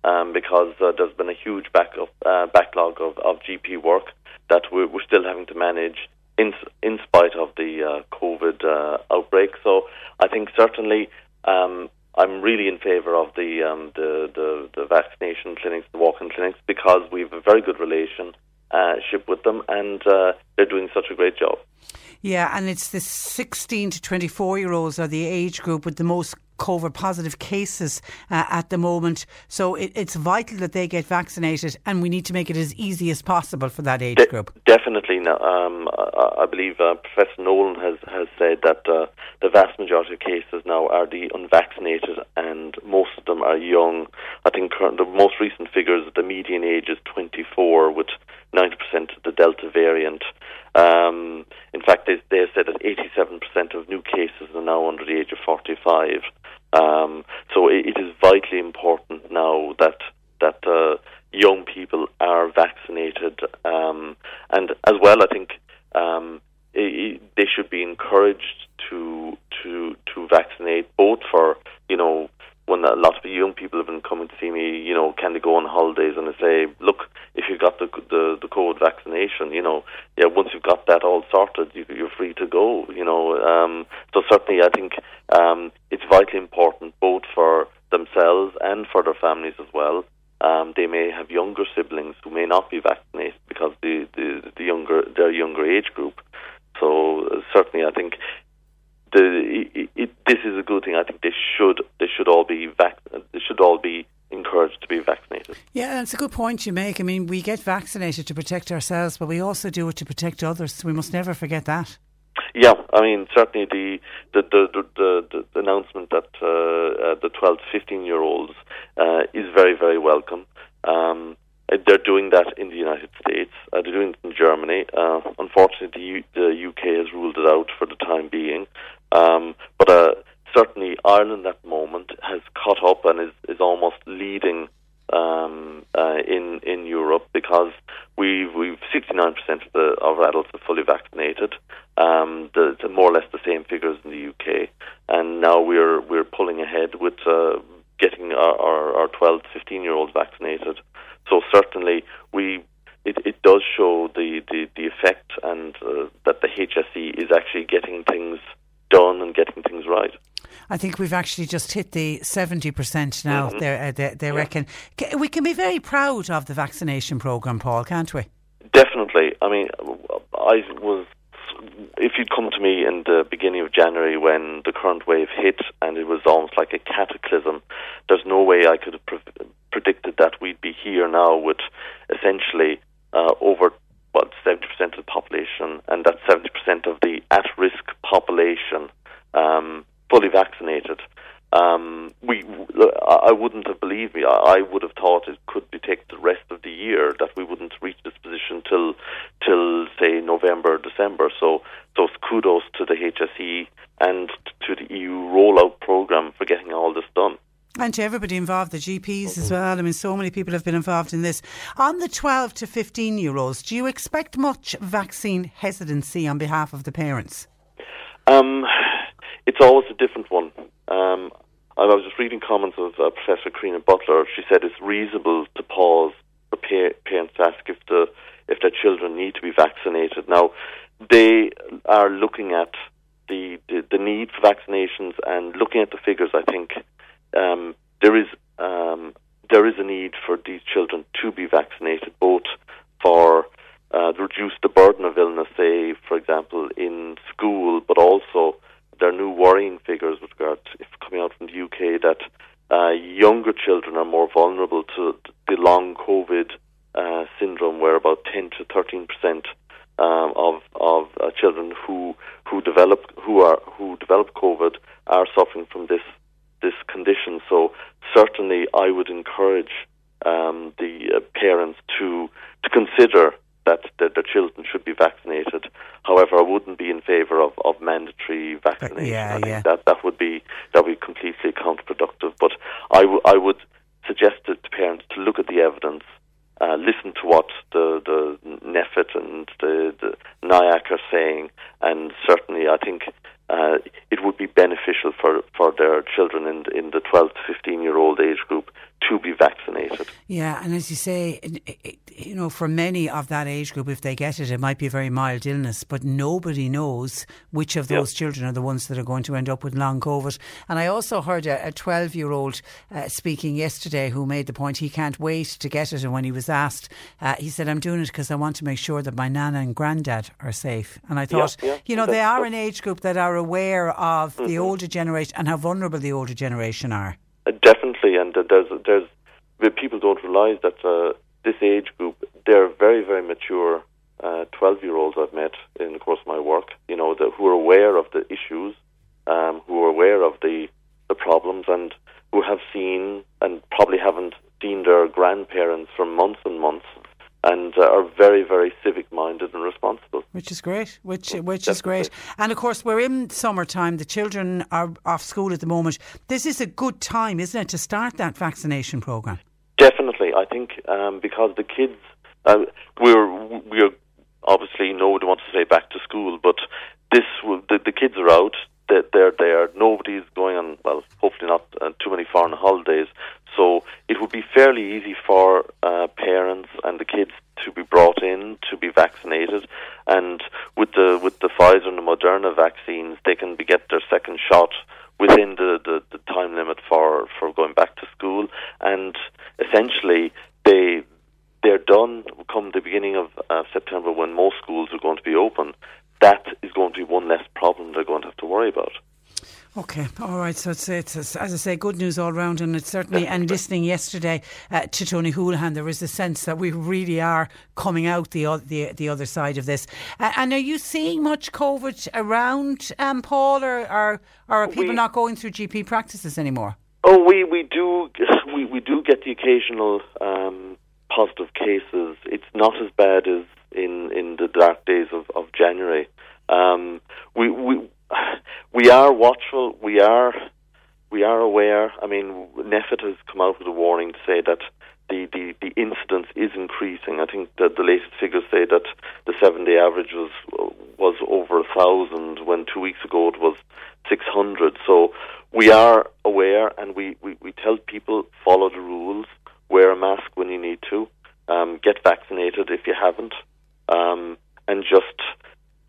um, because uh, there's been a huge back of, uh, backlog of, of, GP work that we're, we're, still having to manage in in spite of the uh, COVID uh, outbreak. So I think certainly um, I'm really in favour of the, um, the, the the vaccination clinics, the walk-in clinics, because we have a very good relationship with them, and uh, they're doing such a great job. Yeah, and it's the 16 to 24 year olds are the age group with the most COVID positive cases uh, at the moment. So it, it's vital that they get vaccinated, and we need to make it as easy as possible for that age De- group. Definitely. Now, um, I, I, believe uh, Professor Nolan has, has said that uh, the vast majority of cases now are the unvaccinated, and most of them are young. I think the most recent figures, the median age is 24, with 90% of the Delta variant. Um, in fact, they, they said that 87% of new cases are now under the age of 45. Um, so it, it is vitally important now that that uh, young people are vaccinated, um, and as well, I think um, it, they should be encouraged to to to vaccinate both for you know when a lot of young people have been coming to see me, you know, can they go on holidays? And I say, look, if you got the the, the COVID vaccination, you know, yeah, once you've got that all sorted, you, you're free to go. You know, um, so certainly, I think um, it's vitally important both for themselves and for their families as well. Um, they may have younger siblings who may not be vaccinated because the, the, the younger their younger age group. So uh, certainly, I think the, it, it, this is a good thing. I think they should they should all be vac- they should all be encouraged to be vaccinated. Yeah, it's a good point you make. I mean, we get vaccinated to protect ourselves, but we also do it to protect others. We must never forget that. Yeah, I mean certainly the the the, the, the, announcement that uh, uh, the 12 to 15 year olds uh, is very very welcome. Um, they're doing that in the United States. Uh, they're doing it in Germany. Uh, unfortunately, the, U- the UK has ruled it out for the time being. Um, but uh, certainly, Ireland at the moment has caught up and is, is almost leading um, uh, in in Europe because we've we've 69% of the of adults are fully vaccinated. Um, the, the more or less the same figures in the UK, and now we're we're pulling ahead with uh, getting our, our, our 12 to 15 year olds vaccinated. So certainly we it, it does show the, the, the effect and uh, that the HSE is actually getting things done and getting things right. I think we've actually just hit the 70% now, Mhm. they, uh, they, they reckon. We can be very proud of the vaccination programme, Paul, can't we? Definitely. I mean, I was. If you'd come to me in the beginning of January when the current wave hit and it was almost like a cataclysm, there's no way I could have pre- predicted that we'd be here now with essentially uh, over what 70% of the population and that 70% of the at-risk population um, fully vaccinated. Um, we, I wouldn't have believed me. I I would have thought it could be take the rest of the year that we wouldn't reach this position till, till say November, December. So, so kudos to the HSE and to the EU rollout program for getting all this done. And to everybody involved, the GPs as well. I mean, so many people have been involved in this. On the 12 to 15 year olds, do you expect much vaccine hesitancy on behalf of the parents? Um, it's always a different one. Um, I was just reading comments of uh, Professor Karina Butler. She said it's reasonable to pause for pa- parents to ask if the if their children need to be vaccinated. Now, they are looking at the, the, the need for vaccinations and looking at the figures. I think um, there is um, there is a need for these children to be vaccinated, both for uh, to reduce the burden of illness, say, for example, in school, but also there are new worrying figures with regard to, coming out from the UK that uh, younger children are more vulnerable to the long COVID uh, syndrome, where about 10 to 13 percent um, of of uh, children who who develop who are who develop COVID are suffering from this this condition. So certainly, I would encourage um, the uh, parents to to consider that, that their children should be vaccinated. However, I wouldn't be in favour of, of mandatory vaccination. yeah, I think yeah. that that would be that would be completely counterproductive. But I, w- I would suggest to, to parents to look at the evidence, uh, listen to what the the NPHET and the, the NIAC are saying, and certainly I think uh, it would be beneficial for, for their children in in the 12 to 15 year old age group to be vaccinated. Yeah, and as you say, it- it- you know, for many of that age group, if they get it, it might be a very mild illness, but nobody knows which of those children are the ones that are going to end up with long COVID. And I also heard a 12 year old uh, speaking yesterday who made the point he can't wait to get it. And when he was asked, uh, he said, I'm doing it because I want to make sure that my nana and granddad are safe. And I thought, yeah, you know, they are an age group that are aware of the Mhm. older generation and how vulnerable the older generation are. Uh, definitely, and uh, there's there's the people don't realise that uh, this age group they're very very mature. Twelve year olds I've met in the course of my work, you know, the, who are aware of the issues, um, who are aware of the the problems, and who have seen and probably haven't seen their grandparents for months and months, and uh, are very very civic minded and responsible. Which is great. Which which is great. And of course, we're in summertime. The children are off school at the moment. This is a good time, isn't it, to start that vaccination program? Definitely, I think um, because the kids, uh, we're we're obviously nobody wants to say back to school, but this will, the, the kids are out. They're, they're there. Nobody's going on. Well, hopefully not uh, too many foreign holidays. So it would be fairly easy for uh, parents and the kids to be brought in to be vaccinated, and with the with the Pfizer and the Moderna vaccines, they can be, get their second shot within the, the, the time limit for, for going back to school, and essentially they they're done come the beginning of uh, September when most schools are going to be open. That is going to be one less problem they're going to have to worry about. Okay, all right. So it's, it's, as I say, good news all round, and it's certainly. And [LAUGHS] listening yesterday uh, to Tony Holohan, there is a sense that we really are coming out the the, the other side of this. Uh, and are you seeing much COVID around, um, Paul, or, or, or are people We- not going through GP practices anymore? Oh, we, we do [LAUGHS] we, we do get the occasional um, positive cases. It's not as bad as in, in the dark days of, of January. Um, we we [SIGHS] we are watchful. We are we are aware. I mean, NPHET has come out with a warning to say that the, the, the incidence is increasing. I think that the latest figures say that the seven day average was was over a thousand when two weeks ago it was six hundred. So we are aware and we, we, we tell people follow the rules, wear a mask when you need to, um, get vaccinated if you haven't, um, and just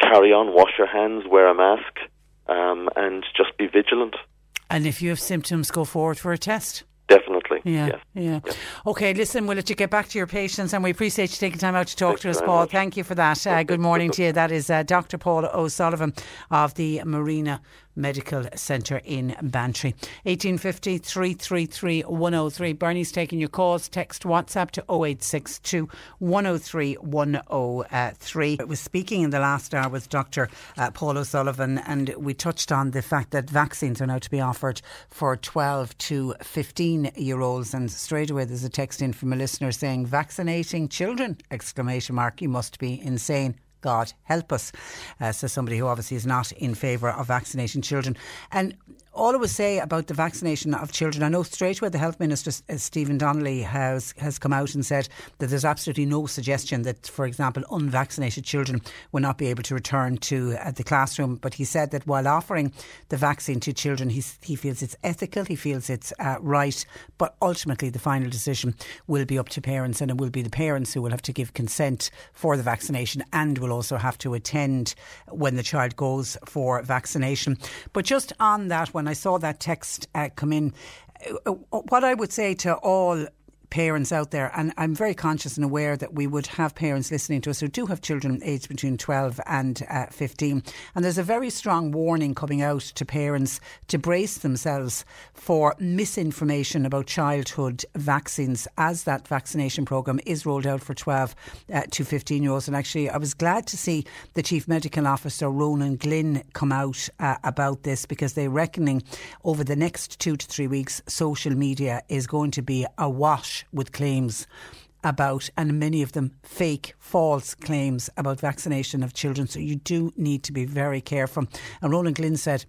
carry on, wash your hands, wear a mask, um, and just be vigilant. And if you have symptoms, go forward for a test. Definitely. Yeah, yes. yeah. Okay, listen, we'll let you get back to your patients and we appreciate you taking time out to talk Thanks to us, Paul. much. Thank you for that. Uh, good morning to you. That is uh, Dr. Paul O'Sullivan of the Marina Medical Centre in Bantry. 1850 333 103. Bernie's taking your calls. Text WhatsApp to 0862 103 103. I was speaking in the last hour with Dr. Uh, Paul O'Sullivan and we touched on the fact that vaccines are now to be offered for 12 to 15 year olds and straight away there's a text in from a listener saying vaccinating children exclamation mark you must be insane God help us. Uh, so somebody who obviously is not in favour of vaccinating children. And all I would say about the vaccination of children, I know straight away the Health Minister, uh, Stephen Donnelly, has, has come out and said that there's absolutely no suggestion that, for example, unvaccinated children will not be able to return to uh, the classroom. But he said that while offering the vaccine to children, he's, he feels it's ethical, he feels it's uh, right, but ultimately the final decision will be up to parents and it will be the parents who will have to give consent for the vaccination and will also have to attend when the child goes for vaccination. But just on that, when I saw that text uh, come in, uh, what I would say to all parents out there, and I'm very conscious and aware that we would have parents listening to us who do have children aged between 12 and uh, 15. And there's a very strong warning coming out to parents to brace themselves for misinformation about childhood vaccines as that vaccination programme is rolled out for 12 uh, to 15 year olds. And actually, I was glad to see the Chief Medical Officer, Ronan Glynn, come out uh, about this because they're reckoning over the next two to three weeks, social media is going to be awash with claims about, and many of them fake, false claims about vaccination of children. So you do need to be very careful. And Ronan Glynn said,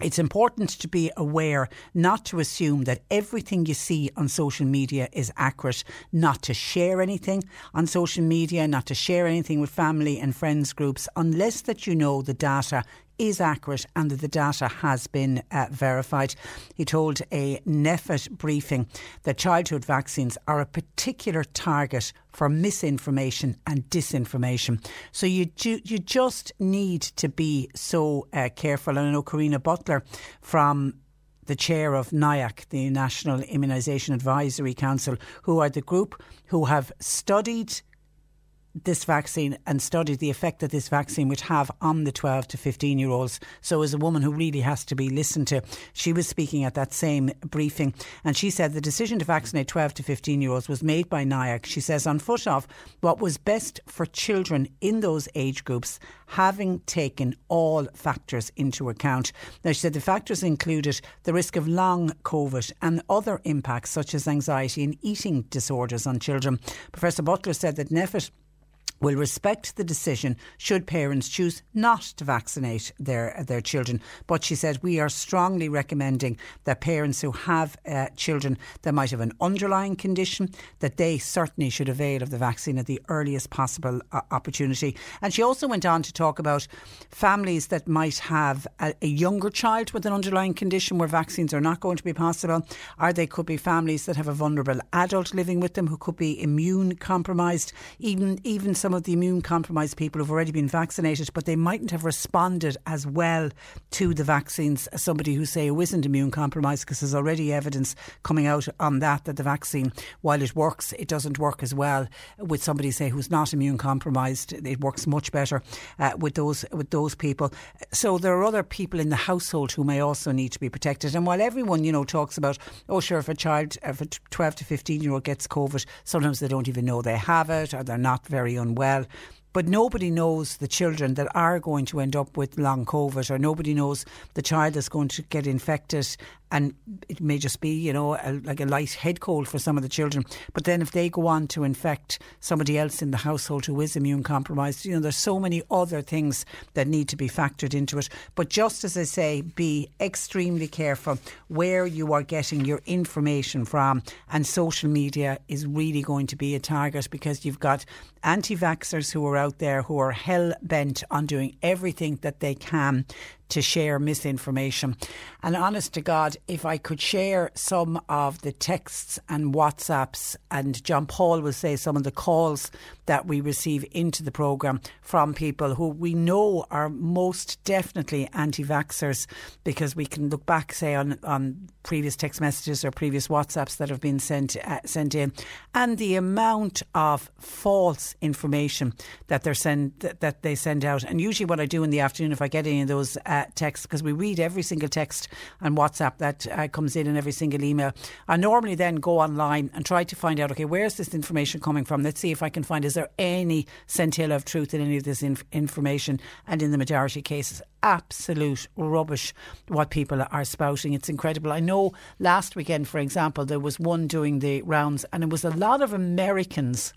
it's important to be aware not to assume that everything you see on social media is accurate, not to share anything on social media, not to share anything with family and friends groups unless that you know the data is accurate and that the data has been uh, verified. He told a NPHET briefing that childhood vaccines are a particular target for misinformation and disinformation. So you ju- you just need to be so uh, careful. And I know Karina Butler from the chair of NIAC, the National Immunisation Advisory Council, who are the group who have studied this vaccine and studied the effect that this vaccine would have on the 12 to 15 year olds. So, as a woman who really has to be listened to, she was speaking at that same briefing and she said the decision to vaccinate 12 to 15 year olds was made by NIAC. She says, on foot of what was best for children in those age groups, having taken all factors into account. Now, she said the factors included the risk of long COVID and other impacts such as anxiety and eating disorders on children. Professor Butler said that NPHET will respect the decision should parents choose not to vaccinate their their children. But she said we are strongly recommending that parents who have uh, children that might have an underlying condition that they certainly should avail of the vaccine at the earliest possible uh, opportunity. And she also went on to talk about families that might have a, a younger child with an underlying condition where vaccines are not going to be possible, or they could be families that have a vulnerable adult living with them who could be immune compromised, even even some some of the immune compromised people who've already been vaccinated, but they mightn't have responded as well to the vaccines as somebody who, say, who isn't immune compromised because there's already evidence coming out on that that the vaccine, while it works, it doesn't work as well with somebody, say, who's not immune compromised. It works much better uh, with those with those people. So there are other people in the household who may also need to be protected. And while everyone, you know, talks about, oh, sure, if a child, if a 12 to 15 year old gets COVID, sometimes they don't even know they have it or they're not very unwell but nobody knows the children that are going to end up with long COVID, or nobody knows the child that's going to get infected and it may just be, you know, a, like a light head cold for some of the children. But then if they go on to infect somebody else in the household who is immune compromised, you know, there's so many other things that need to be factored into it. But just as I say, be extremely careful where you are getting your information from. And social media is really going to be a target because you've got anti vaxxers who are out there who are hell bent on doing everything that they can to share misinformation. And honest to God, if I could share some of the texts and WhatsApps, and John Paul will say some of the calls that we receive into the programme from people who we know are most definitely anti vaxxers, because we can look back, say, on, on previous text messages or previous WhatsApps that have been sent, uh, sent in, and the amount of false information that, they're send, that, that they send out. And usually, what I do in the afternoon, if I get any of those uh, texts, because we read every single text on WhatsApp that uh, comes in and every single email, I normally then go online and try to find out, okay, where's this information coming from? Let's see if I can find, is there any scintilla of truth in any of this inf- information? And in the majority of cases, absolute rubbish what people are spouting. It's incredible. I know last weekend, for example, there was one doing the rounds, and it was a lot of Americans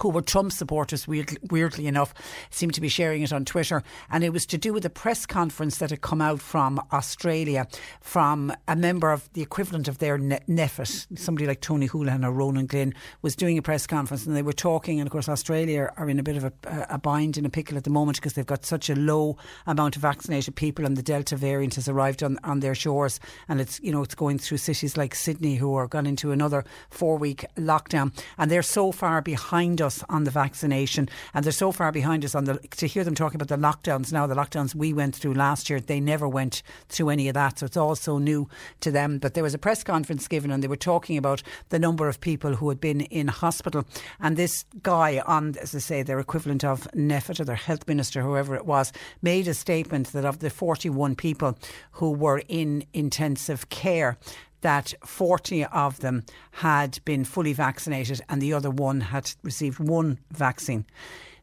who were Trump supporters, weird, weirdly enough, seemed to be sharing it on Twitter. And it was to do with a press conference that had come out from Australia from a member of the equivalent of their NPHET, somebody like Tony Holohan or Ronan Glynn, was doing a press conference and they were talking. And of course, Australia are in a bit of a, a bind in a pickle at the moment because they've got such a low amount of vaccinated people and the Delta variant has arrived on, on their shores. And it's, you know, it's going through cities like Sydney who are gone into another four week lockdown. And they're so far behind us on the vaccination, and they're so far behind us on the. To hear them talking about the lockdowns now, the lockdowns we went through last year, they never went through any of that, so it's all so new to them. But there was a press conference given, and they were talking about the number of people who had been in hospital, and this guy on, as I say, their equivalent of NPHET or their health minister, whoever it was, made a statement that of the 41 people who were in intensive care, that 40 of them had been fully vaccinated and the other one had received one vaccine.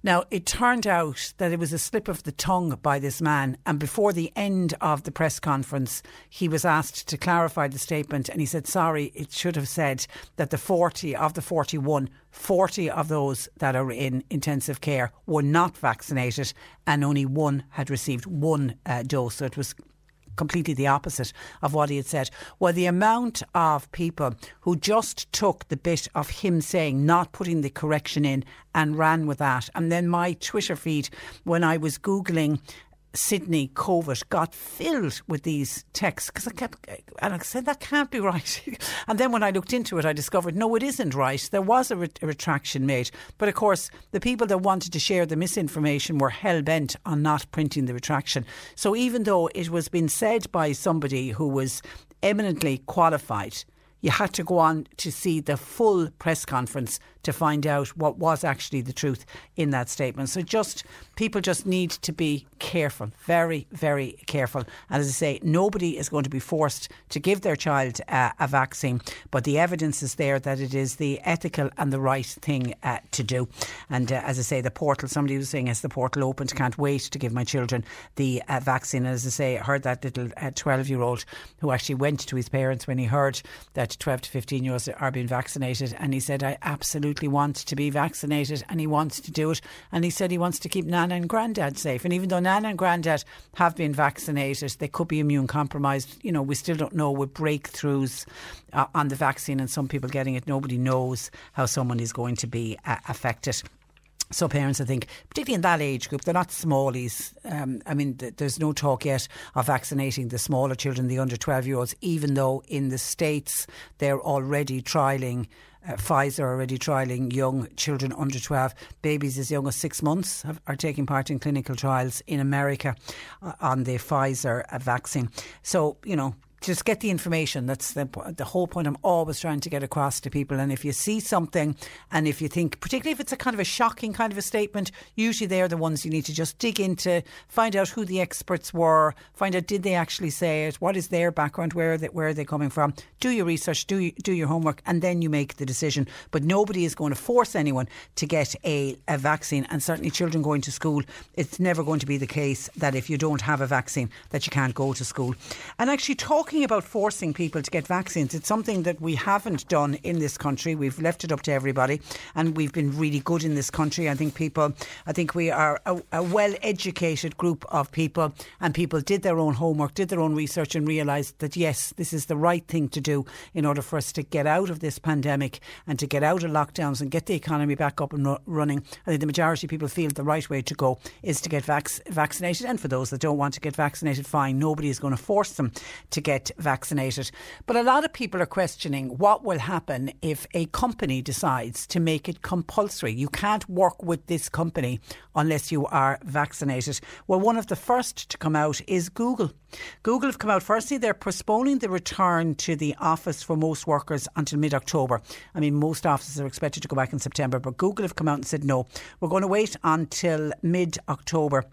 Now, it turned out that it was a slip of the tongue by this man. And before the end of the press conference, he was asked to clarify the statement. And he said, sorry, it should have said that the 40 of the 41, 40 of those that are in intensive care were not vaccinated and only one had received one uh, dose. So it was completely the opposite of what he had said. Well, the amount of people who just took the bit of him saying, not putting the correction in, and ran with that. And then my Twitter feed, when I was Googling Sydney COVID got filled with these texts because I kept, and I said, that can't be [LAUGHS] right. and then when I looked into it, I discovered, no, it isn't right. There was a, a retraction made. But of course, the people that wanted to share the misinformation were hell bent on not printing the retraction. So even though it was being said by somebody who was eminently qualified, you had to go on to see the full press conference to find out what was actually the truth in that statement. So just people just need to be careful, very, very careful. And as I say, nobody is going to be forced to give their child uh, a vaccine, but the evidence is there that it is the ethical and the right thing uh, to do. And uh, as I say, the portal, somebody was saying, as the portal opened, can't wait to give my children the uh, vaccine. And as I say, I heard that little 12 uh, year old who actually went to his parents when he heard that 12 to 15 year olds are being vaccinated. And he said, I absolutely want to be vaccinated and he wants to do it. And he said he wants to keep Nana and Granddad safe. And even though Nana and Granddad have been vaccinated, they could be immune compromised. You know, we still don't know with breakthroughs uh, on the vaccine and some people getting it. Nobody knows how someone is going to be uh, affected. So parents, I think, particularly in that age group, they're not smallies. Um, I mean, th- there's no talk yet of vaccinating the smaller children, the under 12 year olds, even though in the States they're already trialling. Uh, Pfizer are already trialling young children under 12. Babies as young as six months have, are taking part in clinical trials in America uh, on the Pfizer uh, vaccine. So, you know, just get the information. That's the, the whole point I'm always trying to get across to people. And if you see something, and if you think, particularly if it's a kind of a shocking kind of a statement, usually they're the ones you need to just dig into, find out who the experts were, find out did they actually say it, what is their background, where are they, where are they coming from. Do your research, do do your homework, and then you make the decision. But nobody is going to force anyone to get a, a vaccine, and certainly children going to school, it's never going to be the case that if you don't have a vaccine that you can't go to school. And actually talking talking about forcing people to get vaccines, it's something that we haven't done in this country. We've left it up to everybody, and we've been really good in this country. I think people, I think we are a, a well educated group of people, and people did their own homework, did their own research, and realised that yes, this is the right thing to do in order for us to get out of this pandemic and to get out of lockdowns and get the economy back up and running. I think the majority of people feel the right way to go is to get vac- vaccinated, and for those that don't want to get vaccinated, fine. Nobody is going to force them to get get vaccinated. But a lot of people are questioning what will happen if a company decides to make it compulsory. You can't work with this company unless you are vaccinated. Well, one of the first to come out is Google. Google have come out. Firstly, they're postponing the return to the office for most workers until mid October. I mean, most offices are expected to go back in September, but Google have come out and said no, we're going to wait until mid October.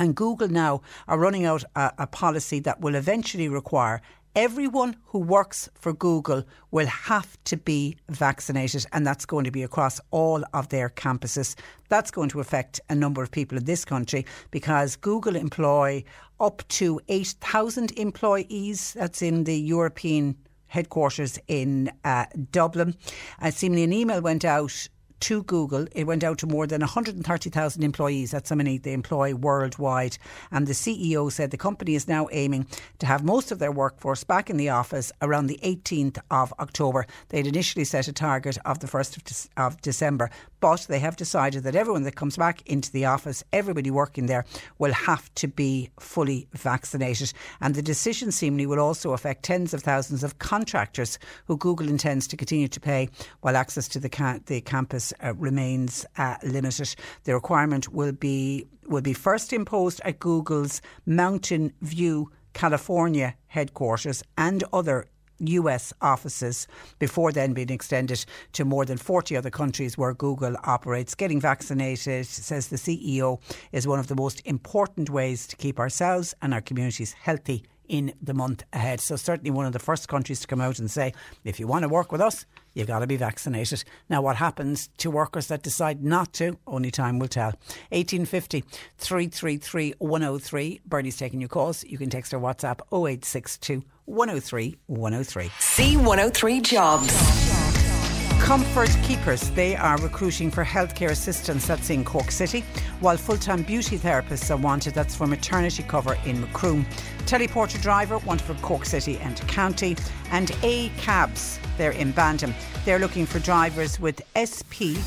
And Google now are running out a, a policy that will eventually require everyone who works for Google will have to be vaccinated, and that's going to be across all of their campuses. That's going to affect a number of people in this country because Google employ up to 8,000 employees. That's in the European headquarters in uh, Dublin. Uh, seemingly, an email went out to Google. It went out to more than 130,000 employees. How many they employ worldwide. And the CEO said the company is now aiming to have most of their workforce back in the office around the 18th of October. They'd initially set a target of the 1st of, De- of December, but they have decided that everyone that comes back into the office, everybody working there, will have to be fully vaccinated. And the decision seemingly will also affect tens of thousands of contractors who Google intends to continue to pay while access to the, ca- the campus uh, remains uh, limited. The requirement will be will be first imposed at Google's Mountain View, California headquarters and other US offices before then being extended to more than 40 other countries where Google operates. Getting vaccinated, says the CEO, is one of the most important ways to keep ourselves and our communities healthy in the month ahead. So, certainly one of the first countries to come out and say, if you want to work with us, you've got to be vaccinated. Now, what happens to workers that decide not to? Only time will tell. 1850 333 103. Bernie's taking your calls. You can text or WhatsApp 0862 103 103. C103 Jobs. Comfort Keepers, they are recruiting for healthcare assistants, that's in Cork City, while full time beauty therapists are wanted, that's for maternity cover in Macroom. Teleporter driver wanted for Cork City and County, and A Cabs, they're in Bandon. They're looking for drivers with SP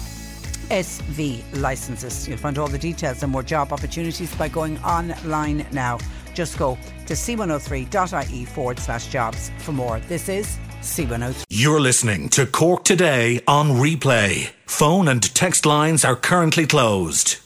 SV licenses. You'll find all the details and more job opportunities by going online now. Just go to c103.ie forward slash jobs for more. This is C103. You're listening to Cork Today on replay. Phone and text lines are currently closed.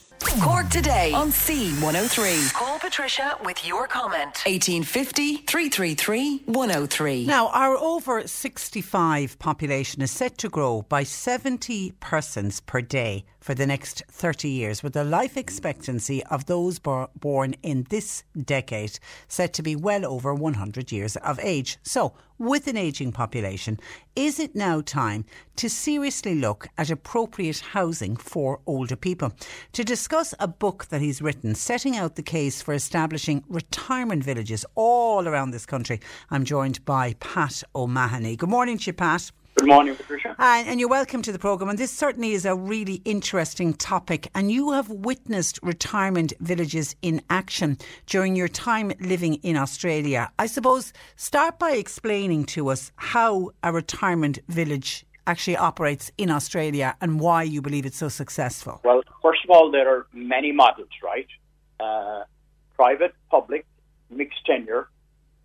Cork today on C103. Call Patricia with your comment. 1850 333 103. Now, our over 65 population is set to grow by 70 persons per day for the next 30 years, with the life expectancy of those bo- born in this decade set to be well over 100 years of age. So, with an ageing population, is it now time to seriously look at appropriate housing for older people? To discuss a book that he's written setting out the case for establishing retirement villages all around this country, I'm joined by Pat O'Mahony. Good morning to you, Pat. Good morning, Patricia. And, and, you're welcome to the programme. And this certainly is a really interesting topic. And you have witnessed retirement villages in action during your time living in Australia. I suppose start by explaining to us how a retirement village actually operates in Australia and why you believe it's so successful. Well, first of all, there are many models, right? Uh, private, public, mixed tenure,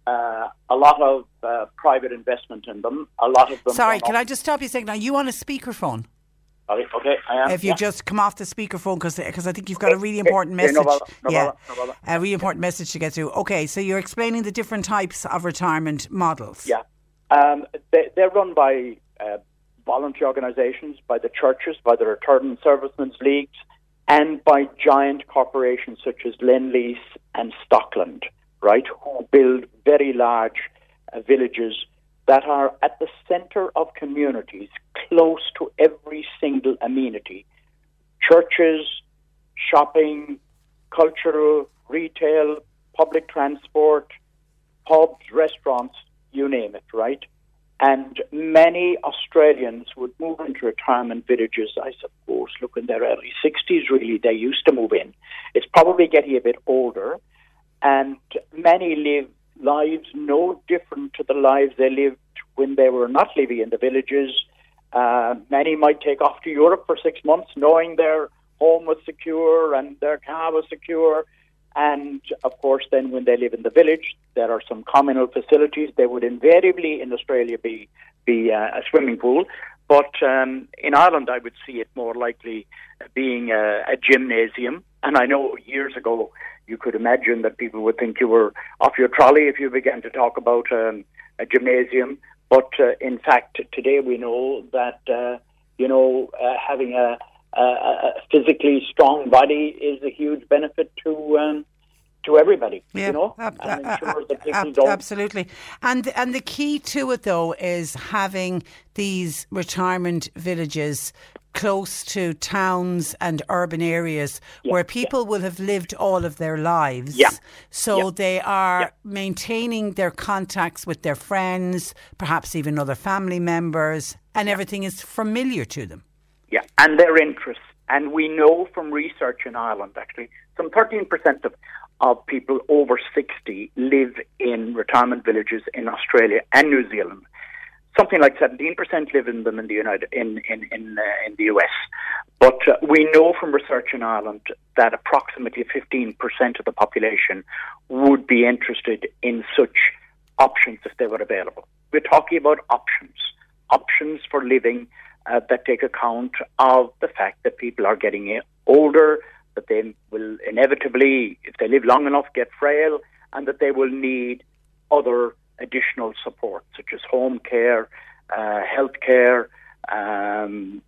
uh, a lot of uh, private investment in them. A lot of them. Sorry, can I just stop you a second? Are you on a speakerphone? Okay, I am. If you yeah. just come off the speakerphone, because I think you've got a really important Okay, no message. bother, no yeah, bother, no a really important message to get through. Okay, so you're explaining the different types of retirement models. Yeah. Um, they, they're run by uh, voluntary organisations, by the churches, by the return servicemen's leagues, and by giant corporations such as Lendlease and Stockland, right, who build very large uh, villages that are at the centre of communities, close to every single amenity. Churches, shopping, cultural, retail, public transport, pubs, restaurants, you name it, right? And many Australians would move into retirement villages, I suppose, look in their early 60s, really. They used to move in. It's probably getting a bit older. And many live lives no different to the lives they lived when they were not living in the villages. Uh, many might take off to Europe for six months, knowing their home was secure and their car was secure. And of course, then when they live in the village, there are some communal facilities. There would invariably in Australia be be uh, a swimming pool, but um, in Ireland, I would see it more likely being a, a gymnasium. And I know years ago, you could imagine that people would think you were off your trolley if you began to talk about um, a gymnasium. But uh, in fact, today we know that uh, you know uh, having a, a, a physically strong body is a huge benefit to um, to everybody. Yeah, you know, ab- and ab- ab- absolutely. And and the key to it though is having these retirement villages close to towns and urban areas where people will have lived all of their lives. Yeah. So Yeah. they are Yeah. maintaining their contacts with their friends, perhaps even other family members, and everything is familiar to them. Yeah, and their interests. And we know from research in Ireland, actually, some 13% of, of people over 60 live in retirement villages in Australia and New Zealand. Something like 17% live in them in the United in in in, uh, in the US. But uh, we know from research in Ireland that approximately 15% of the population would be interested in such options if they were available. We're talking about options, options for living uh, that take account of the fact that people are getting older, that they will inevitably, if they live long enough, get frail, and that they will need other additional support, such as home care, uh, health care, um,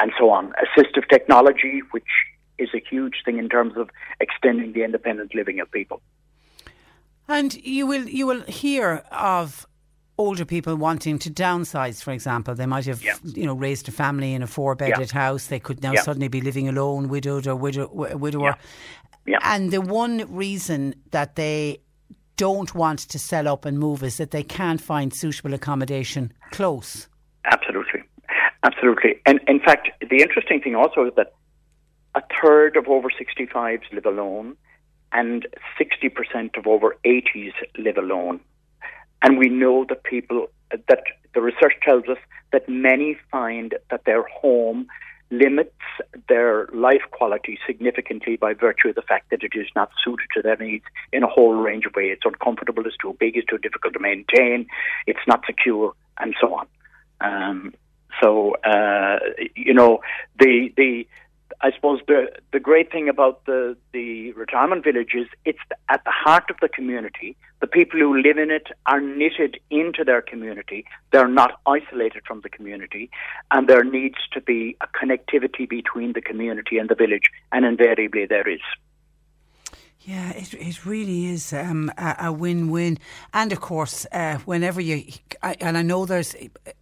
and so on. Assistive technology, which is a huge thing in terms of extending the independent living of people. And you will you will hear of older people wanting to downsize, for example. They might have, you know, raised a family in a four-bedded house. They could now Yeah. suddenly be living alone, widowed or widow, wi- widower. And the one reason that they don't want to sell up and move is that they can't find suitable accommodation close. Absolutely. Absolutely. And in fact, the interesting thing also is that a third of over 65s live alone and 60% of over 80s live alone. And we know that people, that the research tells us that many find that their home limits their life quality significantly by virtue of the fact that it is not suited to their needs in a whole range of ways. It's uncomfortable, it's too big, it's too difficult to maintain, it's not secure, and so on. Um, so uh, you know the the I suppose the the great thing about the the retirement village is it's at the heart of the community. The people who live in it are knitted into their community. They're not isolated from the community, and there needs to be a connectivity between the community and the village, and invariably there is. Yeah, it, it really is um, a, a win-win. And of course, uh, whenever you, I, and I know there's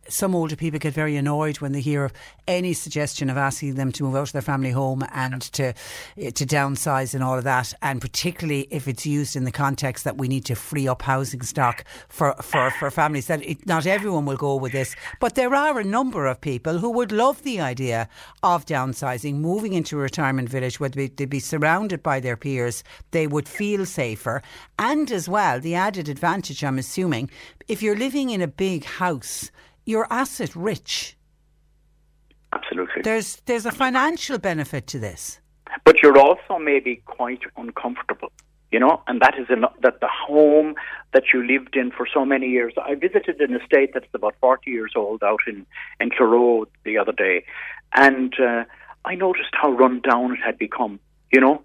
some older people get very annoyed when they hear of any suggestion of asking them to move out of their family home and to eh, to downsize and all of that. And particularly if it's used in the context that we need to free up housing stock for for, for families. That it, not everyone will go with this, but there are a number of people who would love the idea of downsizing, moving into a retirement village where they'd be surrounded by their peers they would feel safer. And as well, the added advantage, I'm assuming, if you're living in a big house, you're asset rich. Absolutely. There's there's a financial benefit to this. But you're also maybe quite uncomfortable, you know, and that is eno- that the home that you lived in for so many years. I visited an estate that's about 40 years old out in, in Clero the other day, and uh, I noticed how run down it had become, you know,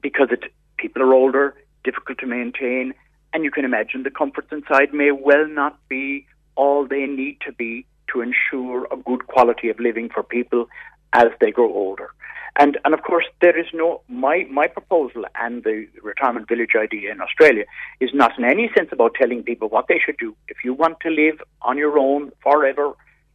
because it people are older, difficult to maintain, and you can imagine the comforts inside may well not be all they need to be to ensure a good quality of living for people as they grow older. And and of course there is no my my proposal and the retirement village idea in Australia is not in any sense about telling people what they should do. If you want to live on your own forever,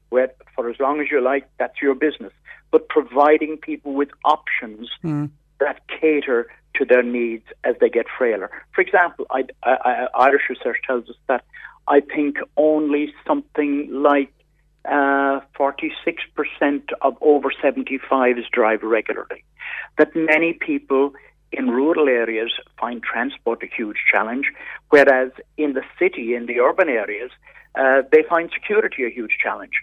where for as long as you like, that's your business. But providing people with options hmm. that cater to their needs as they get frailer. For example, I, I, I, Irish research tells us that I think only something like uh, 46% of over 75s drive regularly. That many people in rural areas find transport a huge challenge, whereas in the city, in the urban areas, uh, they find security a huge challenge.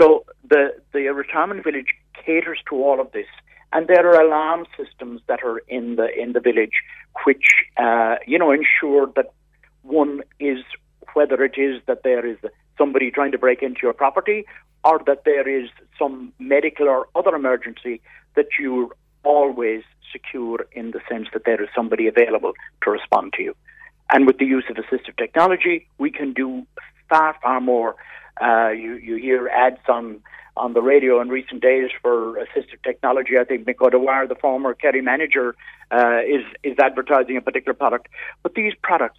So the, the retirement village caters to all of this. And there are alarm systems that are in the in the village, which uh, you know ensure that one is whether it is that there is somebody trying to break into your property or that there is some medical or other emergency that you're always secure in the sense that there is somebody available to respond to you. And with the use of assistive technology, we can do far, far more. Uh, you, you hear ads on, on the radio in recent days for assistive technology. I think Mick O'Dwyer, the former Kerry manager, uh, is, is advertising a particular product. But these products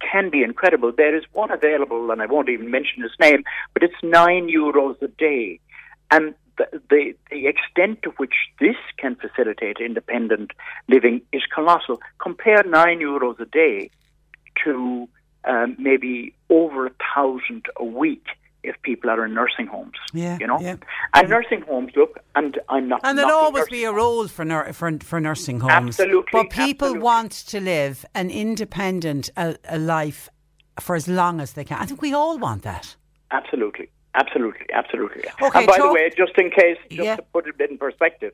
can be incredible. There is one available, and I won't even mention his name, but it's nine euros a day. And the, the, the extent to which this can facilitate independent living is colossal. Compare nine euros a day to um, maybe over a thousand a week if people are in nursing homes. Yeah, you know, yeah. and nursing homes. Look, and I'm not. And there'll always be a role for, nur- for for nursing homes. Absolutely, But people absolutely. want to live an independent a, a life for as long as they can. I think we all want that. Absolutely, absolutely, absolutely. Okay, and by the way, just in case, just Yeah. to put it in perspective,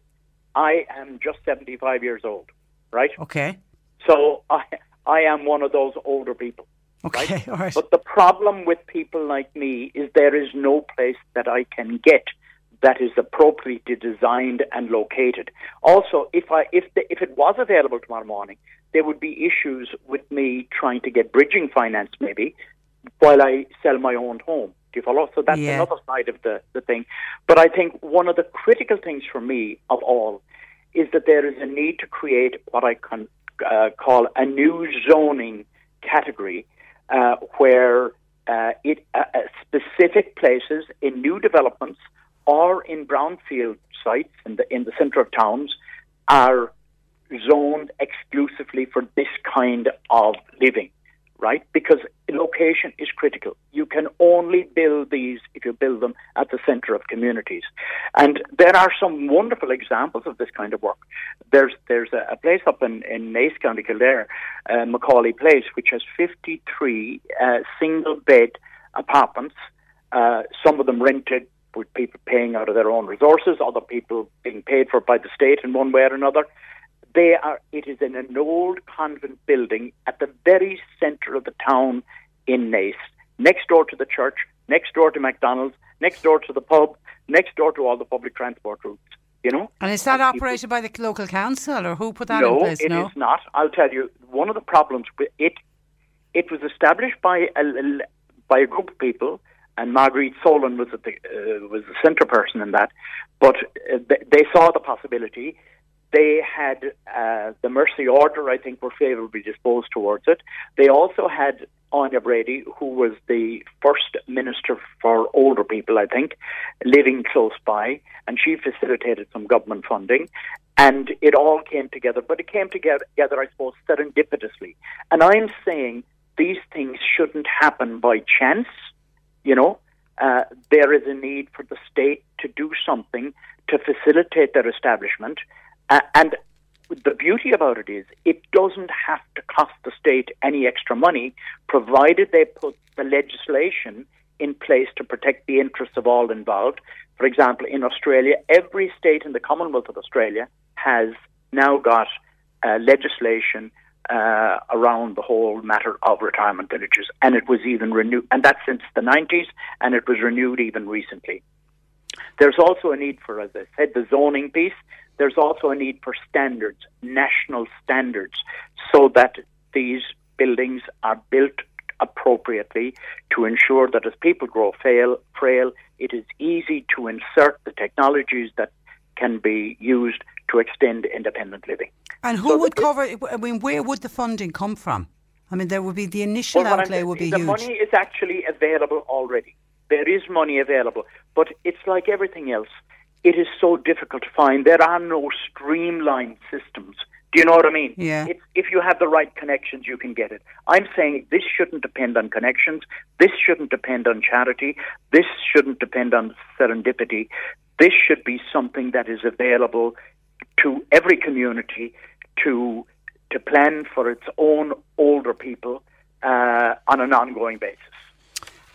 I am just seventy-five years old, right? Okay. So I I am one of those older people. Okay. All right. But the problem with people like me is there is no place that I can get that is appropriately designed and located. Also, if I if the, if it was available tomorrow morning, there would be issues with me trying to get bridging finance maybe while I sell my own home. Do you follow? So that's Yeah. another side of the, the thing. But I think one of the critical things for me of all is that there is a need to create what I can uh, call a new zoning category uh, where uh, it uh, uh, specific places in new developments or in brownfield sites in the in the centre of towns are zoned exclusively for this kind of living, right? Because location is critical. You can only build these if you build them at the centre of communities. And there are some wonderful examples of this kind of work. There's there's a, a place up in, in Naas, County Kildare, uh, McAuley Place, which has 53 uh, single bed apartments, uh, some of them rented with people paying out of their own resources, other people being paid for by the state in one way or another. They are. It is in an old convent building at the very centre of the town in Naas, next door to the church, next door to McDonald's, next door to the pub, next door to all the public transport routes. You know. and is that operated by the local council or who put that no, in place? it no. it is not. I'll tell you. One of the problems with it, it was established by a by a group of people, and Marguerite Solon was the uh, was the centre person in that. But uh, they saw the possibility. They had uh, the Mercy Order, I think, were favourably disposed towards it. They also had Áine Brady, who was the first minister for older people, I think, living close by, and she facilitated some government funding. And it all came together, but it came together, I suppose, serendipitously. And I'm saying these things shouldn't happen by chance, you know. Uh, there is a need for the state to do something to facilitate their establishment. Uh, and the beauty about it is it doesn't have to cost the state any extra money, provided they put the legislation in place to protect the interests of all involved. For example, in Australia, every state in the Commonwealth of Australia has now got uh, legislation uh, around the whole matter of retirement villages, and it was even renewed, and that's since the 90s, and it was renewed even recently. There's also a need for, as I said, the zoning piece. There's also a need for standards, national standards, so that these buildings are built appropriately to ensure that as people grow frail, frail, it is easy to insert the technologies that can be used to extend independent living. And who So would the- cover? I mean, where would the funding come from? I mean, there would be the initial Well, outlay would be the huge. money is actually available already. There is money available, but it's like everything else. It is so difficult to find. There are no streamlined systems. Do you know what I mean? Yeah. It's, if you have the right connections, you can get it. I'm saying this shouldn't depend on connections. This shouldn't depend on charity. This shouldn't depend on serendipity. This should be something that is available to every community to to plan for its own older people uh, on an ongoing basis.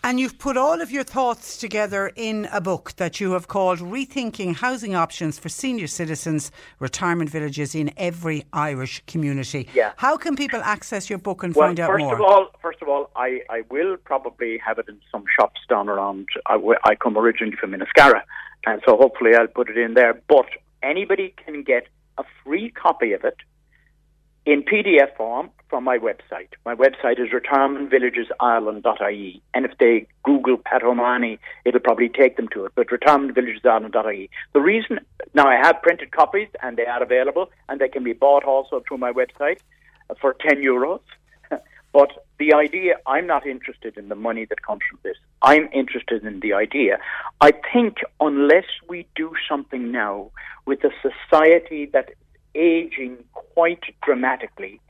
And you've put all of your thoughts together in a book that you have called Rethinking Housing Options for Senior Citizens Retirement Villages in Every Irish Community. Yeah. How can people access your book and Well, find out first more? of all, first of all, I, I will probably have it in some shops down around. I come originally from Inniscarra, and so hopefully I'll put it in there. But anybody can get a free copy of it in PDF form from my website. My website is retirementvillagesIreland.ie, and if they Google Pat O'Mahony, it'll probably take them to it. But retirementvillagesIreland.ie. The reason now I have printed copies, and they are available, and they can be bought also through my website uh, for ten euros. [LAUGHS] But the idea, I'm not interested in the money that comes from this. I'm interested in the idea. I think unless we do something now with a society that aging quite dramatically,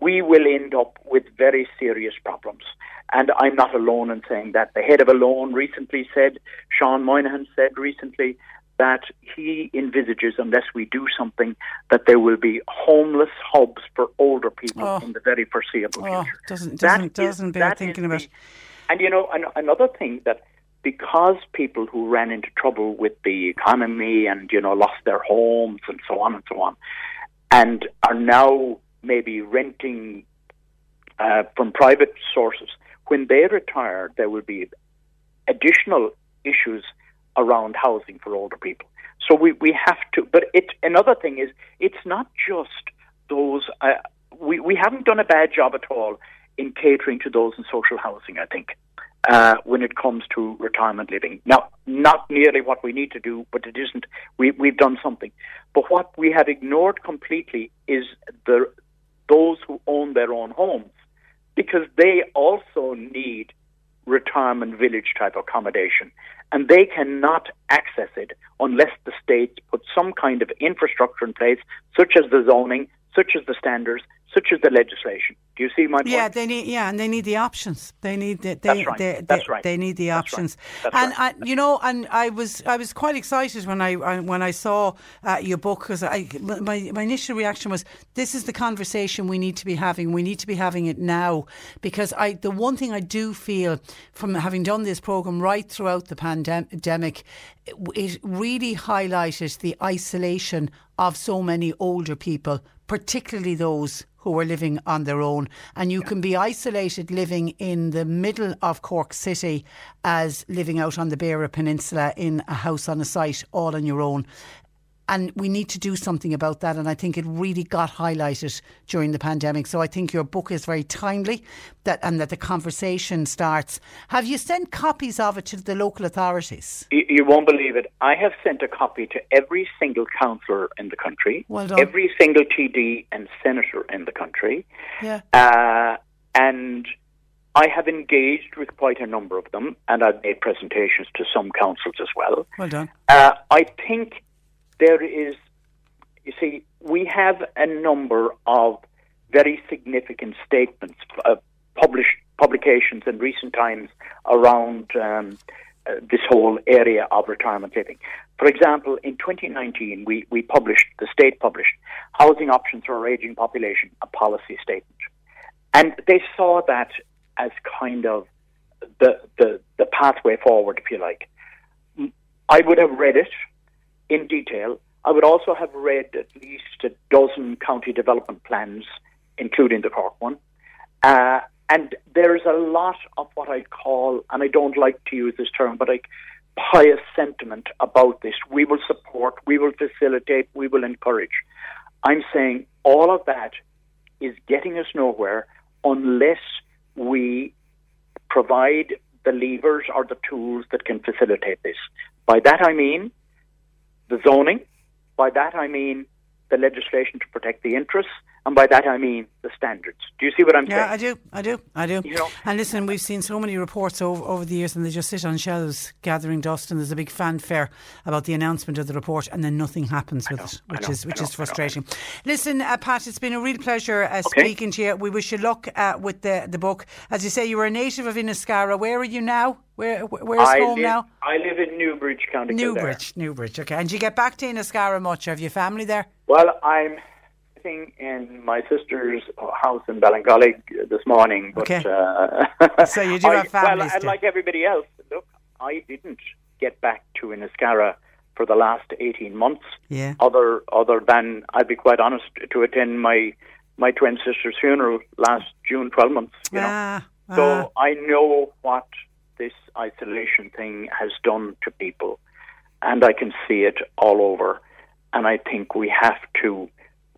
we will end up with very serious problems. And I'm not alone in saying that. The head of Alone recently said, Sean Moynihan said recently, that he envisages, unless we do something, that there will be homeless hubs for older people Oh. in the very foreseeable Oh, future. doesn't That doesn't is- doesn't bear thinking about. the- And you know, an, another thing that because people who ran into trouble with the economy and you know lost their homes and so on and so on, and are now maybe renting uh, from private sources, when they retire, there will be additional issues around housing for older people. So we, we have to, but it, another thing is, it's not just those, uh, we, we haven't done a bad job at all in catering to those in social housing, I think, uh, when it comes to retirement living. Now, not nearly what we need to do, but it isn't, we, we've done something. But what we have ignored completely is the, those who own their own homes, because they also need retirement village type accommodation. And they cannot access it unless the state puts some kind of infrastructure in place, such as the zoning, such as the standards, such as the legislation. Do you see my point? Yeah, they need. Yeah, and they need the options. They need. The, they, That's right. They, That's right. They need the That's right. options. That's and right. I, you know, and I was I was quite excited when I I- when I saw uh, your book because I my my initial reaction was this is the conversation we need to be having. We need to be having it now because I the one thing I do feel from having done this program right throughout the pandemic, it, it really highlighted the isolation of so many older people, particularly those who are living on their own. And you can be isolated living in the middle of Cork City as living out on the Beara Peninsula in a house on a site all on your own. And we need to do something about that. And I think it really got highlighted during the pandemic. So I think your book is very timely that, and that the conversation starts. Have you sent copies of it to the local authorities? You, you won't believe it. I have sent a copy to every single councillor in the country, Well done. every single TD and senator in the country, Yeah. uh, and I have engaged with quite a number of them, and I've made presentations to some councils as well. Well done. Uh, I think there is, you see, we have a number of very significant statements, uh, published publications in recent times around um, uh, this whole area of retirement living. For example, in 2019, we, we published, the state published, Housing Options for Our Aging Population, a policy statement. And they saw that as kind of the, the, the pathway forward, if you like I would have read it in detail. I would also have read at least a dozen county development plans, including the Cork one. Uh, and there's a lot of what I call, and I don't like to use this term, but like pious sentiment about this. We will support, we will facilitate, we will encourage. I'm saying all of that is getting us nowhere unless we provide the levers or the tools that can facilitate this. By that I mean the zoning. By that I mean the legislation to protect the interests. And by that I mean the standards. Do you see what I'm Yeah, saying? Yeah, I do, I do, I do. You know- and listen, we've seen so many reports over, over the years, and they just sit on shelves gathering dust. And there's a big fanfare about the announcement of the report, and then nothing happens with it, which know, is which know, is frustrating. Listen, uh, Pat, it's been a real pleasure uh, Okay. speaking to you. We wish you luck uh, with the the book. As you say, you were a native of Inniscarra. Where are you now? Where where's I home live, now? I live in Newbridge, County Kildare. Newbridge, Newbridge. Okay, and do you get back to Inniscarra much? Have you family there? Well, I'm sitting in my sister's house in Ballincollig this morning, but Okay. uh, So you do [LAUGHS] I- have family Well, and like everybody else, look, I didn't get back to Inniscarra for the last eighteen months. Yeah. Other other than I'll be quite honest to attend my my twin sister's funeral last June, twelve months. You know. Ah, ah. So I know what this isolation thing has done to people, and I can see it all over. And I think we have to,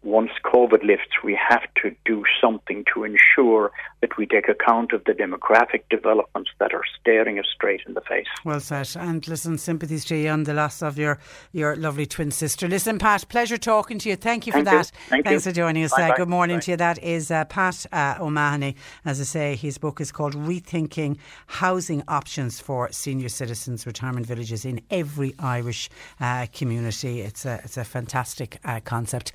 once COVID lifts, we have to do something to ensure that we take account of the demographic developments that are staring us straight in the face. Well said. And listen, sympathies to you on the loss of your, your lovely twin sister. Listen, Pat, pleasure talking to you. Thank you for Thank you. that. Thank Thanks you. for joining us. Bye Uh, bye. good morning Bye. to you. That is uh, Pat uh, O'Mahony. As I say, his book is called Rethinking Housing Options for Senior Citizens Retirement Villages in Every Irish uh, Community. It's a, it's a fantastic uh, concept.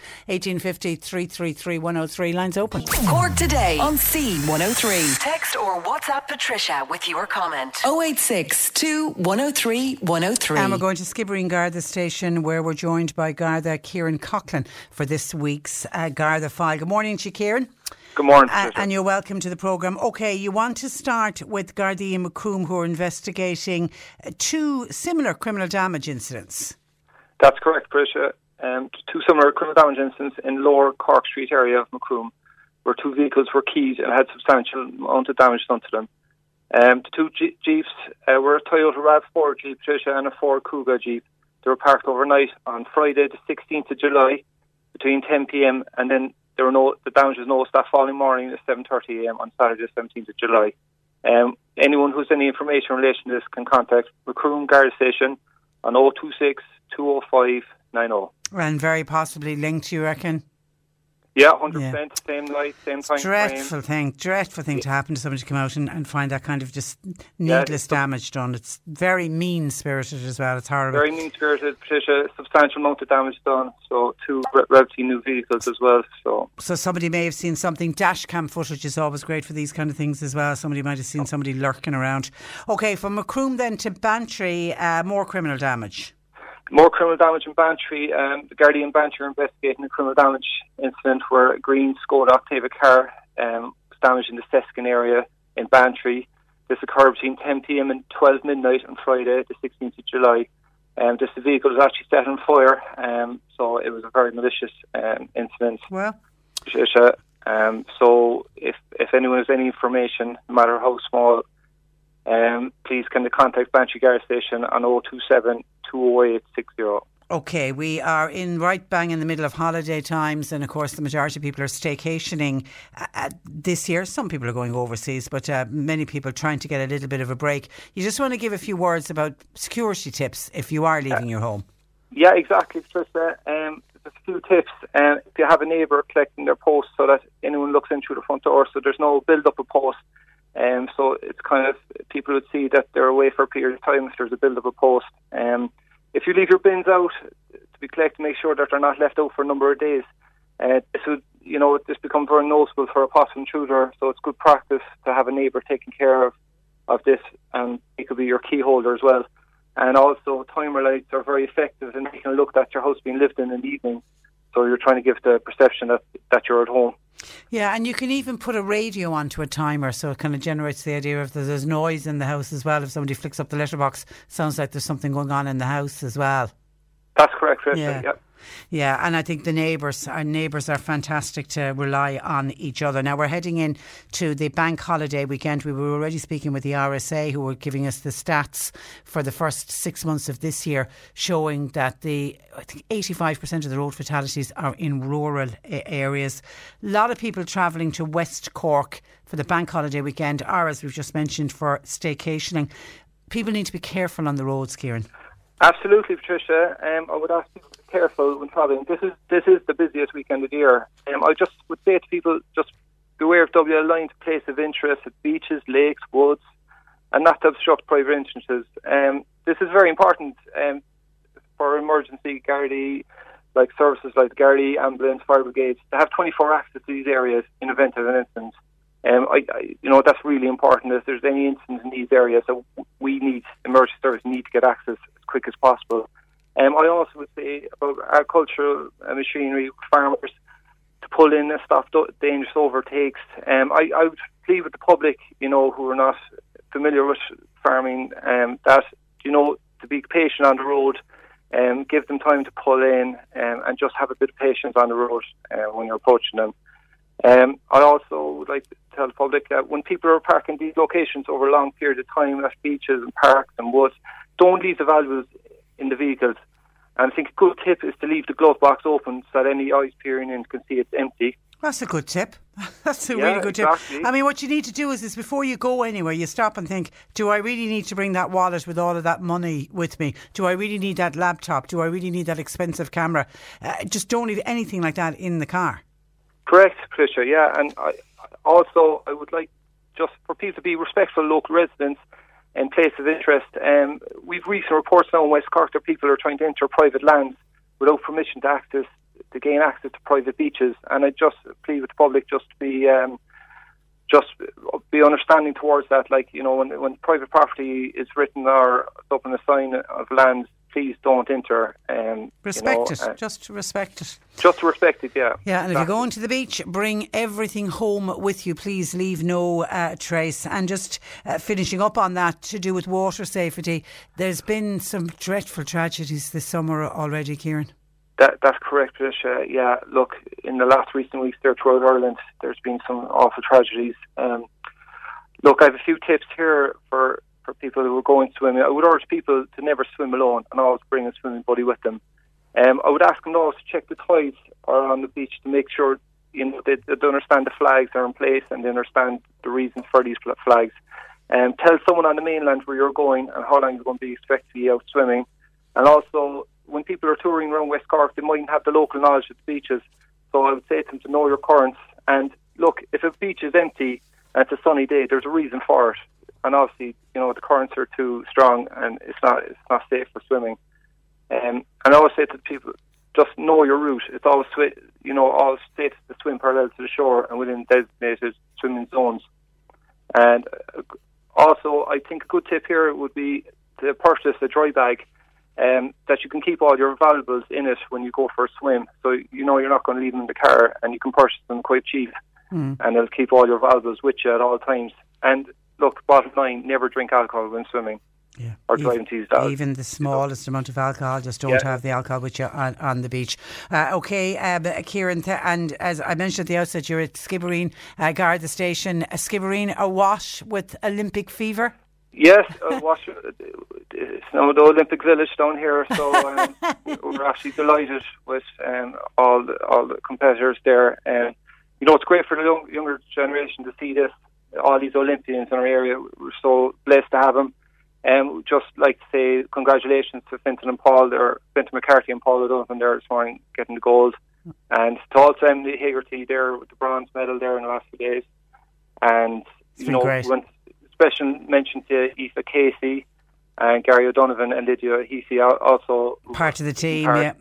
1850 333 103. Lines open. Cork today on C103. Text or WhatsApp Patricia with your comment. 086 103 103. And we're going to Skibbereen Garda Station where we're joined by Garda Kieran Coughlin for this week's uh, Garda File. Good morning to you, Kieran. Good morning. Uh, Patricia. and you're welcome to the programme. Okay, you want to start with Gardaí and Macroom who are investigating uh, two similar criminal damage incidents. That's correct, Patricia. Um, two similar criminal damage incidents in Lower Cork Street area of Macroom, where two vehicles were keyed and had substantial amount of damage done to them. Um, the two Je- Jeeps uh, were a Toyota RAV4 Jeep, Patricia, and a Ford Kuga Jeep. They were parked overnight on Friday, the 16th of July, between 10 p.m. and then there were no the damage was noticed that following morning at 7:30 a.m. on Saturday, the 17th of July. Um, anyone who has any information in relation to this can contact Macroom Guard Station on 026 205 90. And very possibly linked, you reckon? Yeah, 100%. Same night, same time Dreadful frame. thing, dreadful thing to happen to somebody to come out and, and find that kind of just needless damage done. It's very mean spirited as well. It's horrible. Very mean spirited, Patricia. Substantial amount of damage done. So, two re- relatively new vehicles as well. So, So somebody may have seen something. Dash cam footage is always great for these kind of things as well. Somebody might have seen somebody lurking around. Okay, from Macroom then to Bantry, uh, more criminal damage. More criminal damage in Bantry. Um, the Guardian Bantry are investigating a criminal damage incident where a green Skoda Octavia car um, was damaged in the Seskin area in Bantry. This occurred between 10 p.m. and 12 midnight on Friday, the 16th of July. Um, this vehicle was actually set on fire, um, so it was a very malicious um, incident. Well. Um, so if if anyone has any information, no matter how small, um, please can they contact Bantry Guard Station on 027 208 60. Okay, we are in right bang in the middle of holiday times, and of course, the majority of people are staycationing uh, uh, this year. Some people are going overseas, but uh, many people trying to get a little bit of a break. You just want to give a few words about security tips if you are leaving your home. Yeah, exactly, Patricia. Um, there's a few tips. Um, if you have a neighbour collecting their post so that anyone looks in through the front door, so there's no build up of post. Um, so it's kind of people would see that they're away for a period of time if there's a build up of post. Um, if you leave your bins out to be collected, make sure that they're not left out for a number of days. Uh, this would, you know, this becomes very noticeable for a possible intruder. So it's good practice to have a neighbour taking care of of this, and it could be your key holder as well. And also, timer lights are very effective in making it look that your house being lived in in the evening. So you're trying to give the perception that that you're at home. Yeah, and you can even put a radio onto a timer so it kind of generates the idea of there's noise in the house as well. If somebody flicks up the letterbox, sounds like there's something going on in the house as well. That's correct. Yeah. Yeah. Yeah, and I think the neighbours, our neighbours are fantastic to rely on each other. Now we're heading in to the bank holiday weekend. We were already speaking with the RSA who were giving us the stats for the first six months of this year, showing that the I think 85% of the road fatalities are in rural areas. A lot of people travelling to West Cork for the bank holiday weekend, or as we've just mentioned, for staycationing. People need to be careful on the roads, Kieran. Absolutely, Patricia. Um, I would ask people to be careful when travelling. This is this is the busiest weekend of the year. Um, I just would say to people, just beware of WL lines, place of interest at beaches, lakes, woods, and not to obstruct private entrances. Um, this is very important um, for emergency like services like the Gardaí, ambulance, fire brigades, to have 24 access to these areas in event of an incident. Um, I, I, you know, that's really important. If there's any incidents in these areas, so we need emergency service need to get access as quick as possible. Um, I also would say about agricultural uh, machinery, farmers to pull in and stop dangerous overtakes. Um, I, I would plead with the public, you know, who are not familiar with farming, um, that you know to be patient on the road. Um, give them time to pull in um, and just have a bit of patience on the road uh, when you're approaching them. Um, I also would like to tell the public that when people are parking these locations over a long period of time at beaches and parks and woods, don't leave the valuables in the vehicles. And I think a good tip is to leave the glove box open so that any eyes peering in can see it's empty. That's a good tip. [LAUGHS] That's a Yeah, really good exactly. tip. I mean, what you need to do is, is before you go anywhere, you stop and think: Do I really need to bring that wallet with all of that money with me? Do I really need that laptop? Do I really need that expensive camera? Uh, just don't leave anything like that in the car. Correct, Patricia. Yeah, and I, also I would like just for people to be respectful of local residents and places of interest. Um, we've recent reports now in West Cork that people are trying to enter private lands without permission to access to gain access to private beaches, and I just plead with the public just to be. Um, just be understanding towards that, like you know, when when private property is written or up on a sign of land, please don't enter. Um, Respect you know, it. uh, just respect it. just to respect it, yeah. Yeah, and if you're going to the beach, bring everything home with you. Please leave no uh, trace. And just uh, finishing up on that to do with water safety, there's been some dreadful tragedies this summer already, Kieran. That, that's correct, Patricia. Yeah, look, in the last recent weeks there throughout Ireland, there's been some awful tragedies. Um, look, I have a few tips here for, for people who are going swimming. I would urge people to never swim alone and always bring a swimming buddy with them. Um, I would ask them also to check the tides on the beach to make sure you know they, they understand the flags are in place and they understand the reasons for these flags. Um, tell someone on the mainland where you're going and how long you're going to be expected to be out swimming. And also, when people are touring around West Cork, they mightn't have the local knowledge of the beaches. So I would say to them to know your currents. And look, if a beach is empty and it's a sunny day, there's a reason for it. And obviously, you know, the currents are too strong and it's not it's not safe for swimming. Um, and I always say to people, just know your route. It's always, swi- you know, always stay to swim parallel to the shore and within designated swimming zones. And uh, also, I think a good tip here would be to purchase a dry bag um, that you can keep all your valuables in it when you go for a swim. So you know you're not going to leave them in the car, and you can purchase them quite cheap, Mm. and it'll keep all your valuables with you at all times. And look, bottom line, never drink alcohol when swimming Yeah. or driving to these dogs. Even the smallest amount of alcohol, just don't Yeah. have the alcohol with you on, on the beach. Uh, okay, um, Kieran, th- and as I mentioned at the outset, you're at Skibbereen, uh, Garda Station. Uh, Skibbereen awash with Olympic fever. Yes, uh, uh, it's now the Olympic Village down here, so um, [LAUGHS] we're actually delighted with um, all the, all the competitors there. And you know, it's great for the young, younger generation to see this. All these Olympians in our area, we're so blessed to have them. And um, just like to say congratulations to Fintan and Paul, there, Fintan McCarthy and Paul O'Donovan there this morning getting the gold, and to also Emily Hegarty there with the bronze medal there in the last few days. And It's you know, when special mention to Aoife Casey and Gary O'Donovan and Lydia Heaphy also Part of the team, part- yeah.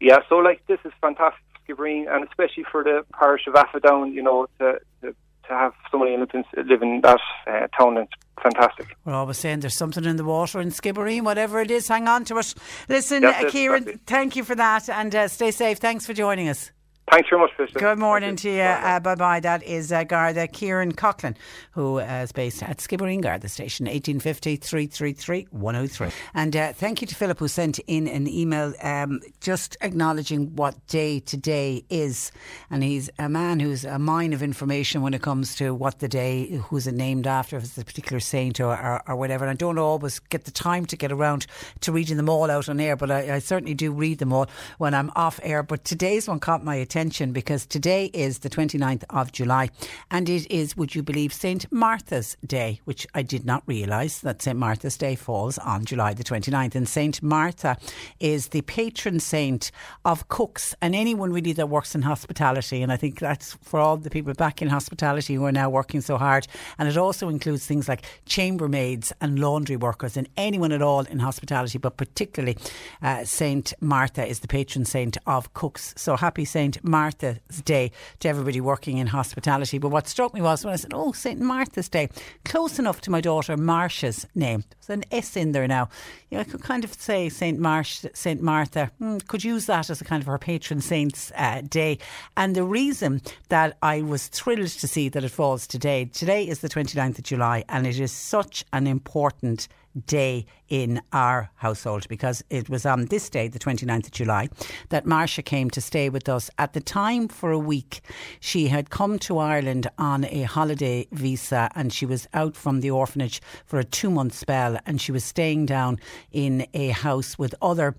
yeah, so like this is fantastic for Skibbereen and especially for the parish of Aughadown, you know, to, to to have somebody live in, live in that uh, town. It's fantastic. We're always saying there's something in the water in Skibbereen, whatever it is, hang on to it. Listen, That's it, Kieran, exactly. thank you for that and uh, stay safe. Thanks for joining us. Thanks very much, Patricia. Good morning to you. Uh, bye bye. That is uh, Garda Kieran Coughlin, who uh, is based at Skibbereen Garda Station, 1850 333 103. And uh, thank you to Philip, who sent in an email um, just acknowledging what day today is. And he's a man who's a mine of information when it comes to what the day, who's it named after, if it's a particular saint or, or, or whatever. And I don't always get the time to get around to reading them all out on air, but I, I certainly do read them all when I'm off air. But today's one caught my attention because today is the 29th of July and it is, would you believe, St. Martha's Day, which I did not realise that St. Martha's Day falls on July the 29th. And St. Martha is the patron saint of cooks and anyone really that works in hospitality. And I think that's for all the people back in hospitality who are now working so hard. And it also includes things like chambermaids and laundry workers and anyone at all in hospitality, but particularly uh, St. Martha is the patron saint of cooks. So happy St. Martha's Day to everybody working in hospitality. But what struck me was when I said, Oh, St. Martha's Day, close enough to my daughter Marsha's name. There's an S in there now. Yeah, I could kind of say St. Marsh, St. Martha. Mm, could use that as a kind of her patron saint's uh, day. And the reason that I was thrilled to see that it falls today, today is the 29th of July, and it is such an important day in our household because it was on this day, the 29th of July, that Marcia came to stay with us. At the time, for a week, she had come to Ireland on a holiday visa and she was out from the orphanage for a two month spell and she was staying down in a house with other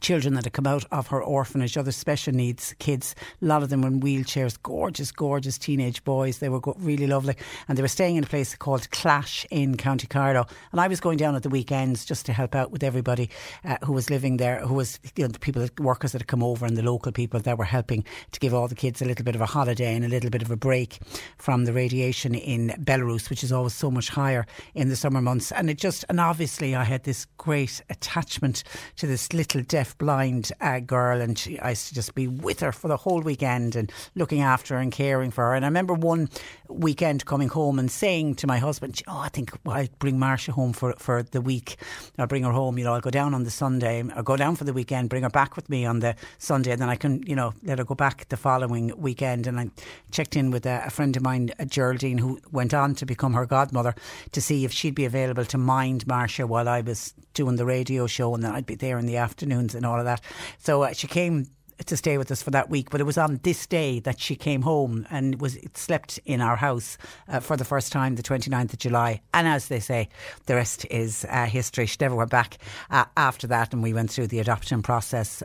children that had come out of her orphanage, other special needs kids. A lot of them were in wheelchairs, gorgeous, gorgeous teenage boys. They were go- really lovely. And they were staying in a place called Clash in County Carlow. And I was going down at the weekends just to help out with everybody uh, who was living there, who was, you know, the people, the workers that had come over and the local people that were helping to give all the kids a little bit of a holiday and a little bit of a break from the radiation in Belarus, which is always so much higher in the summer months. And it just, and obviously I had this great attachment to this little deaf blind uh, girl and she, I used to just be with her for the whole weekend and looking after her and caring for her. And I remember one weekend coming home and saying to my husband, oh, I think I'll bring Marcia home for, for the week. I'll bring her home, you know, I'll go down on the Sunday, I'll go down for the weekend, bring her back with me on the Sunday and then I can, you know, let her go back the following weekend. And I checked in with a, a friend of mine, uh, Geraldine, who went on to become her godmother to see if she'd be available to mind Marcia while I was doing the radio show and then I'd be there in the afternoons and all of that. So uh, she came to stay with us for that week. But it was on this day that she came home and was slept in our house uh, for the first time, the 29th of July. And as they say, the rest is uh, history. She never went back uh, after that, and we went through the adoption process.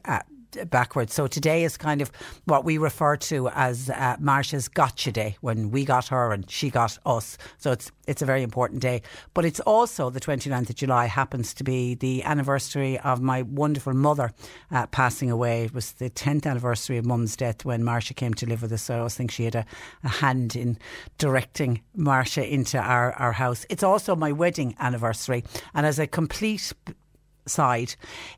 Backwards. So today is kind of what we refer to as uh, Marsha's gotcha day when we got her and she got us. So it's it's a very important day. But it's also the 29th of July happens to be the anniversary of my wonderful mother uh, passing away. It was the 10th anniversary of mum's death when Marsha came to live with us. So I always think she had a, a hand in directing Marsha into our, our house. It's also my wedding anniversary. And as a complete side,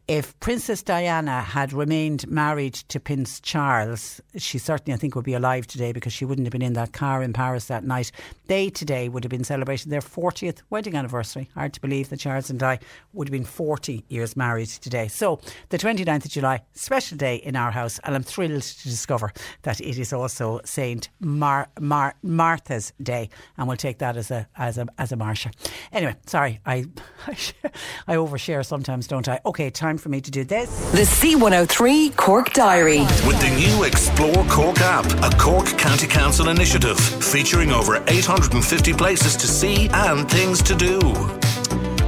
if Princess Diana had remained married to Prince Charles, she certainly, I think, would be alive today because she wouldn't have been in that car in Paris that night. They today would have been celebrating their 40th wedding anniversary. Hard to believe that Charles and I would have been 40 years married today. So, the 29th of July, special day in our house, and I'm thrilled to discover that it is also Saint Mar- Mar- Martha's Day, and we'll take that as a as a as a Marsha. Anyway, sorry, I [LAUGHS] I overshare sometimes, don't I? Okay, time for me to do this. The C103 Cork Diary. With the new Explore Cork app, a Cork County Council initiative featuring over 850 places to see and things to do.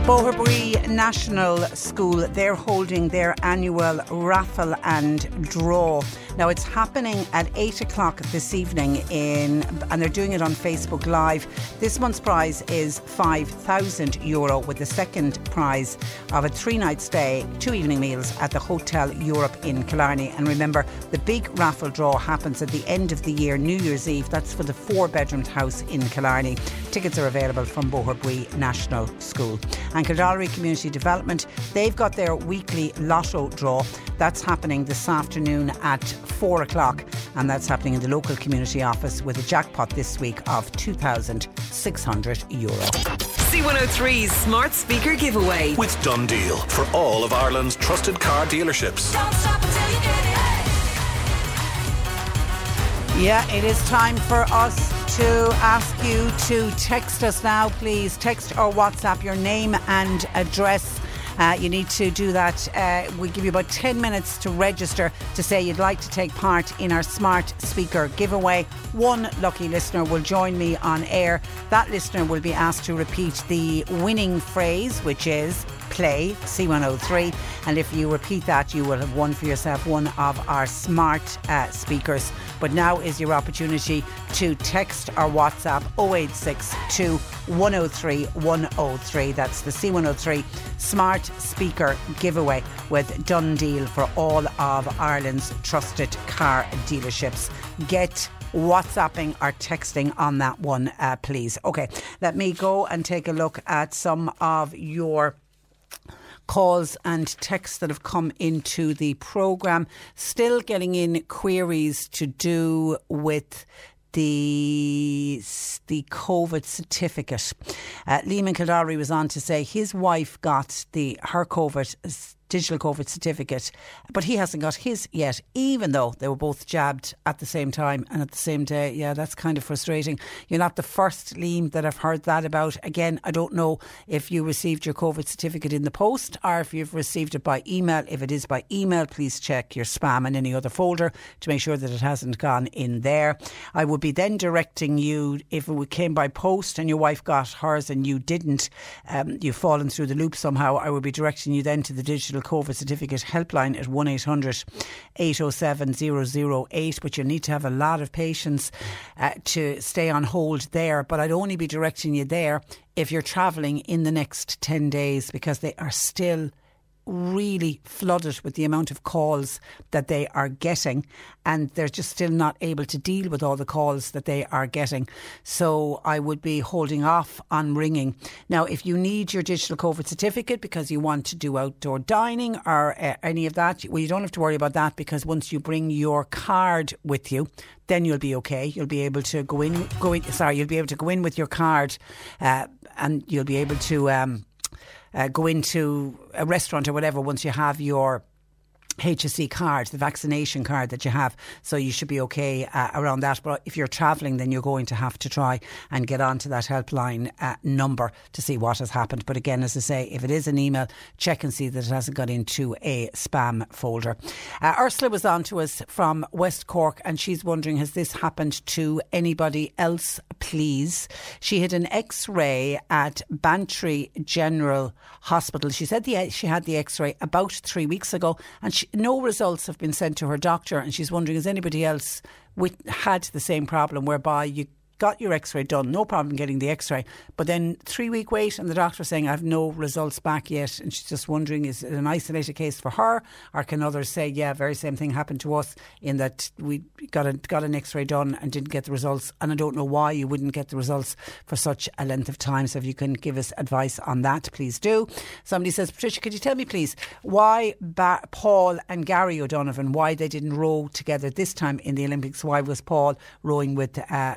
Boherbue National School, they're holding their annual raffle and draw. Now it's happening at 8 o'clock this evening in, and they're doing it on Facebook Live. This month's prize is 5,000 euro with the second prize of a three night stay, two evening meals at the Hotel Europe in Killarney. And remember, the big raffle draw happens at the end of the year, New Year's Eve. That's for the four bedroomed house in Killarney. Tickets are available from Boherbue National School. And Kildare Community Development, they've got their weekly lotto draw. That's happening this afternoon at four o'clock, and that's happening in the local community office with a jackpot this week of 2,600 euro. C103's smart speaker giveaway. With DoneDeal for all of Ireland's trusted car dealerships. Yeah, it is time for us to ask you to text us now, please. Text or WhatsApp your name and address. Uh, you need to do that. Uh, we give you about 10 minutes to register to say you'd like to take part in our smart speaker giveaway. One lucky listener will join me on air. That listener will be asked to repeat the winning phrase, which is play C103. And if you repeat that, you will have won for yourself one of our smart uh, speakers. But now is your opportunity to text or WhatsApp 0862 103 103. That's the C103 smart speaker giveaway with Done Deal for all of Ireland's trusted car dealerships. Get WhatsApping or texting on that one, uh, please. Okay, let me go and take a look at some of your calls and texts that have come into the programme. Still getting in queries to do with the the COVID certificate. Uh, Liam Kildare was on to say his wife got the her COVID digital COVID certificate, but he hasn't got his yet, even though they were both jabbed at the same time and at the same day. Yeah, that's kind of frustrating. You're not the first, Liam, that I've heard that about. Again, I don't know if you received your COVID certificate in the post or if you've received it by email. If it is by email, please check your spam and any other folder to make sure that it hasn't gone in there. I would be then directing you, if it came by post and your wife got hers and you didn't, um, you've fallen through the loop somehow, I would be directing you then to the digital COVID certificate helpline at 1800 807 008. But you need to have a lot of patience uh, to stay on hold there. But I'd only be directing you there if you're travelling in the next 10 days because they are still really flooded with the amount of calls that they are getting, and they're just still not able to deal with all the calls that they are getting. So I would be holding off on ringing. Now, if you need your digital COVID certificate because you want to do outdoor dining or uh, any of that, well, you don't have to worry about that because once you bring your card with you, then you'll be okay. You'll be able to go in, go in. Sorry, you'll be able to go in with your card, uh, and you'll be able to. Um, uh, go into a restaurant or whatever once you have your HSE card, the vaccination card that you have. So you should be okay uh, around that. But if you're travelling, then you're going to have to try and get onto that helpline uh, number to see what has happened. But again, as I say, if it is an email, check and see that it hasn't got into a spam folder. Uh, Ursula was on to us from West Cork and she's wondering has this happened to anybody else, please? She had an x ray at Bantry General Hospital. She said the, she had the x ray about three weeks ago and she, no results have been sent to her doctor, and she's wondering has anybody else with, had the same problem whereby you got your x-ray done, no problem getting the x-ray, but then three week wait and the doctor saying I've no results back yet. And she's just wondering is it an isolated case for her or can others say yeah very same thing happened to us in that we got a, got an x-ray done and didn't get the results? And I don't know why you wouldn't get the results for such a length of time. So if you can give us advice on that please do. Somebody says Patricia could you tell me please why ba- Paul and Gary O'Donovan why they didn't row together this time in the Olympics? Why was Paul rowing with uh,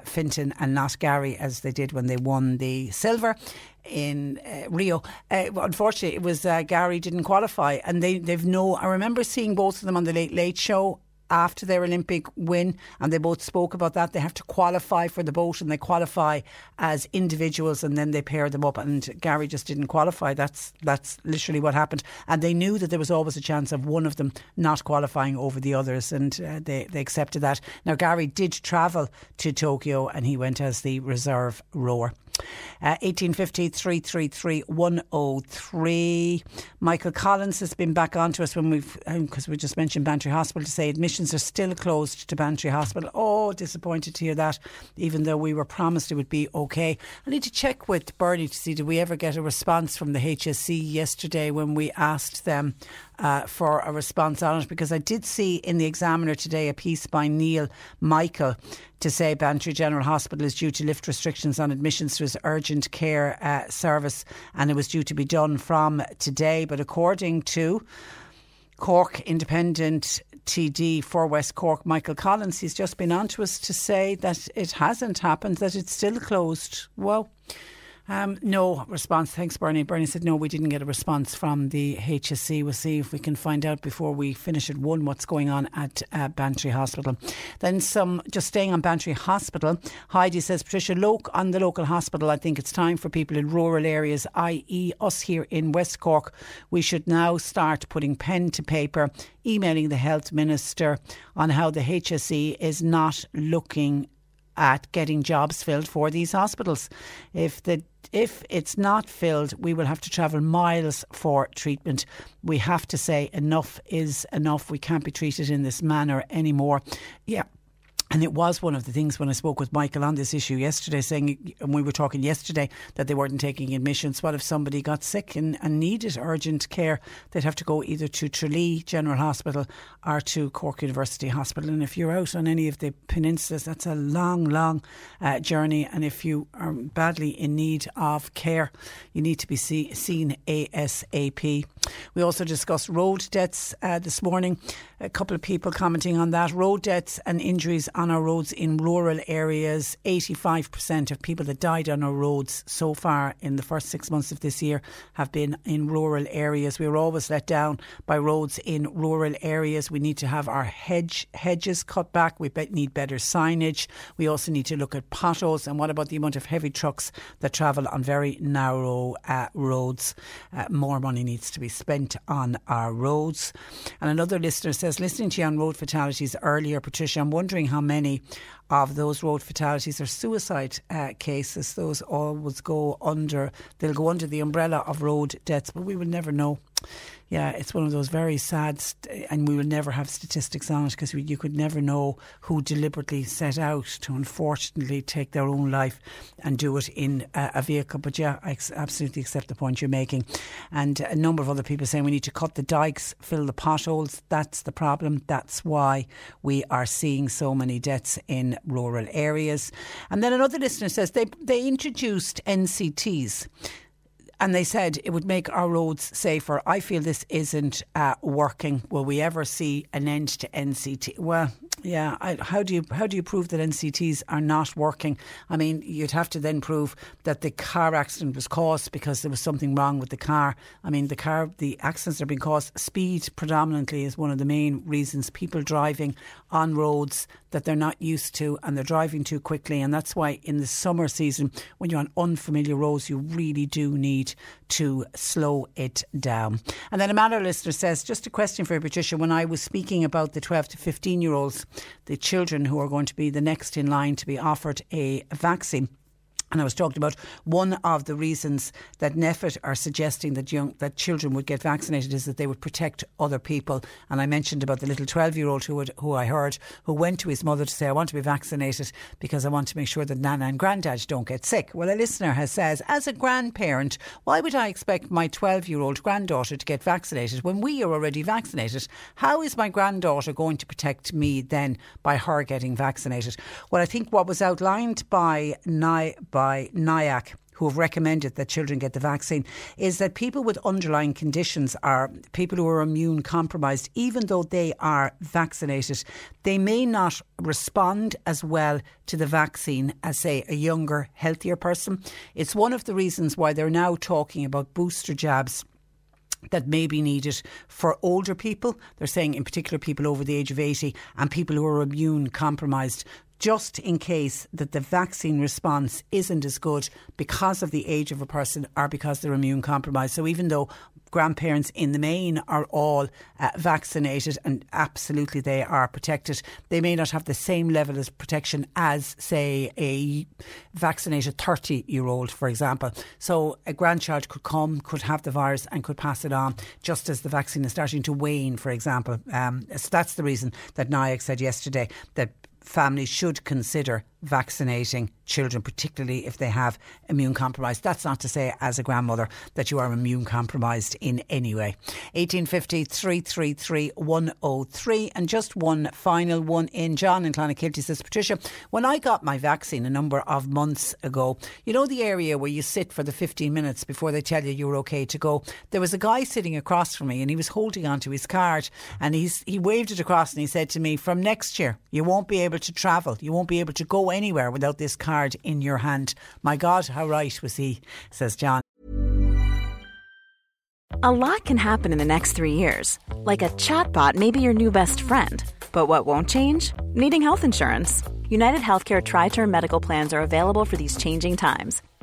And not Gary as they did when they won the silver in uh, Rio. Uh, unfortunately, it was uh, Gary didn't qualify, and they they've no. I remember seeing both of them on the Late Late Show after their Olympic win, and they both spoke about that. They have to qualify for the boat, and they qualify as individuals, and then they pair them up. And Gary just didn't qualify. That's that's literally what happened. And they knew that there was always a chance of one of them not qualifying over the others, and uh, they they accepted that. Now Gary did travel to Tokyo, and he went as the reserve rower. Uh, 1850 333 103. Michael Collins has been back on to us when we've, because um, we just mentioned Bantry Hospital, to say admissions are still closed to Bantry Hospital. Oh, disappointed to hear that, even though we were promised it would be okay. I need to check with Bernie to see did we ever get a response from the HSE yesterday when we asked them uh, for a response on it because I did see in the Examiner today a piece by Neil Michael to say Bantry General Hospital is due to lift restrictions on admissions to its urgent care uh, service, and it was due to be done from today. But according to Cork Independent TD for West Cork, Michael Collins, he's just been on to us to say that it hasn't happened, that it's still closed. Well, um, no response. Thanks, Bernie. Bernie said, no, we didn't get a response from the HSE. We'll see if we can find out before we finish at one what's going on at uh, Bantry Hospital. Then some, just staying on Bantry Hospital, Heidi says, Patricia, loc- on the local hospital, I think it's time for people in rural areas, i.e., us here in West Cork, we should now start putting pen to paper, emailing the Health Minister on how the HSE is not looking at getting jobs filled for these hospitals. If the if it's not filled, we will have to travel miles for treatment. We have to say enough is enough. We can't be treated in this manner anymore. Yeah, and it was one of the things when I spoke with Michael on this issue yesterday, saying, and we were talking yesterday that they weren't taking admissions. What if somebody got sick and, and needed urgent care? They'd have to go either to Tralee General Hospital or to Cork University Hospital. And if you're out on any of the peninsulas, that's a long, long uh, journey. And if you are badly in need of care, you need to be see, seen ASAP. We also discussed road deaths uh, this morning. A couple of people commenting on that. Road deaths and injuries on our roads in rural areas. 85% of people that died on our roads so far in the first six months of this year have been in rural areas. We were always let down by roads in rural areas. We need to have our hedge hedges cut back. We need better signage. We also need to look at potholes. And what about the amount of heavy trucks that travel on very narrow uh, roads? Uh, more money needs to be spent on our roads. And another listener says, listening to you on road fatalities earlier, Patricia, I'm wondering how many of those road fatalities are suicide uh, cases. Those always go under, they'll go under the umbrella of road deaths, but we will never know yeah, it's one of those very sad, st- and we will never have statistics on it because you could never know who deliberately set out to unfortunately take their own life and do it in a, a vehicle. But yeah, I ex- absolutely accept the point you're making. And a number of other people saying we need to cut the dikes, fill the potholes. That's the problem. That's why we are seeing so many deaths in rural areas. And then another listener says they, they introduced NCTs and they said it would make our roads safer. I feel this isn't uh, working. Will we ever see an end to NCT? Well, yeah. I, how do you how do you prove that NCTs are not working? I mean, you'd have to then prove that the car accident was caused because there was something wrong with the car. I mean, the car the accidents are being caused. Speed predominantly is one of the main reasons. People driving on roads that they're not used to and they're driving too quickly. And that's why in the summer season, when you're on unfamiliar roads, you really do need to slow it down. And then a matter listener says, just a question for you, Patricia. When I was speaking about the 12 to 15 year olds, the children who are going to be the next in line to be offered a vaccine, and I was talking about one of the reasons that NPHET are suggesting that young that children would get vaccinated is that they would protect other people. And I mentioned about the little twelve year old who would, who I heard who went to his mother to say, "I want to be vaccinated because I want to make sure that Nana and Granddad don't get sick." Well, a listener has says, as a grandparent, why would I expect my twelve year old granddaughter to get vaccinated when we are already vaccinated? How is my granddaughter going to protect me then by her getting vaccinated? Well, I think what was outlined by Ni- by NIAC who have recommended that children get the vaccine is that people with underlying conditions are people who are immune compromised, even though they are vaccinated, they may not respond as well to the vaccine as, say, a younger, healthier person. It's one of the reasons why they're now talking about booster jabs that may be needed for older people. They're saying, in particular, people over the age of 80 and people who are immune compromised just in case that the vaccine response isn't as good because of the age of a person or because they're immune compromised. So even though grandparents in the main are all uh, vaccinated and absolutely they are protected, they may not have the same level of protection as, say, a vaccinated 30 year old, for example. So a grandchild could come, could have the virus and could pass it on just as the vaccine is starting to wane, for example. Um, so that's the reason that NIAC said yesterday that families should consider vaccinating children, particularly if they have immune compromise. That's not to say, as a grandmother, that you are immune compromised in any way. 1850 333 103. And just one final one in. John in Clonakilty says, Patricia, when I got my vaccine a number of months ago, you know the area where you sit for the 15 minutes before they tell you you're okay to go? There was a guy sitting across from me and he was holding onto his card and he's, he waved it across and he said to me, From next year, you won't be able to travel. You won't be able to go anywhere without this card in your hand. My God, how right was he, says John. A lot can happen in the next three years. Like a chatbot may be your new best friend. But what won't change? Needing health insurance. United Healthcare Tri Term Medical Plans are available for these changing times.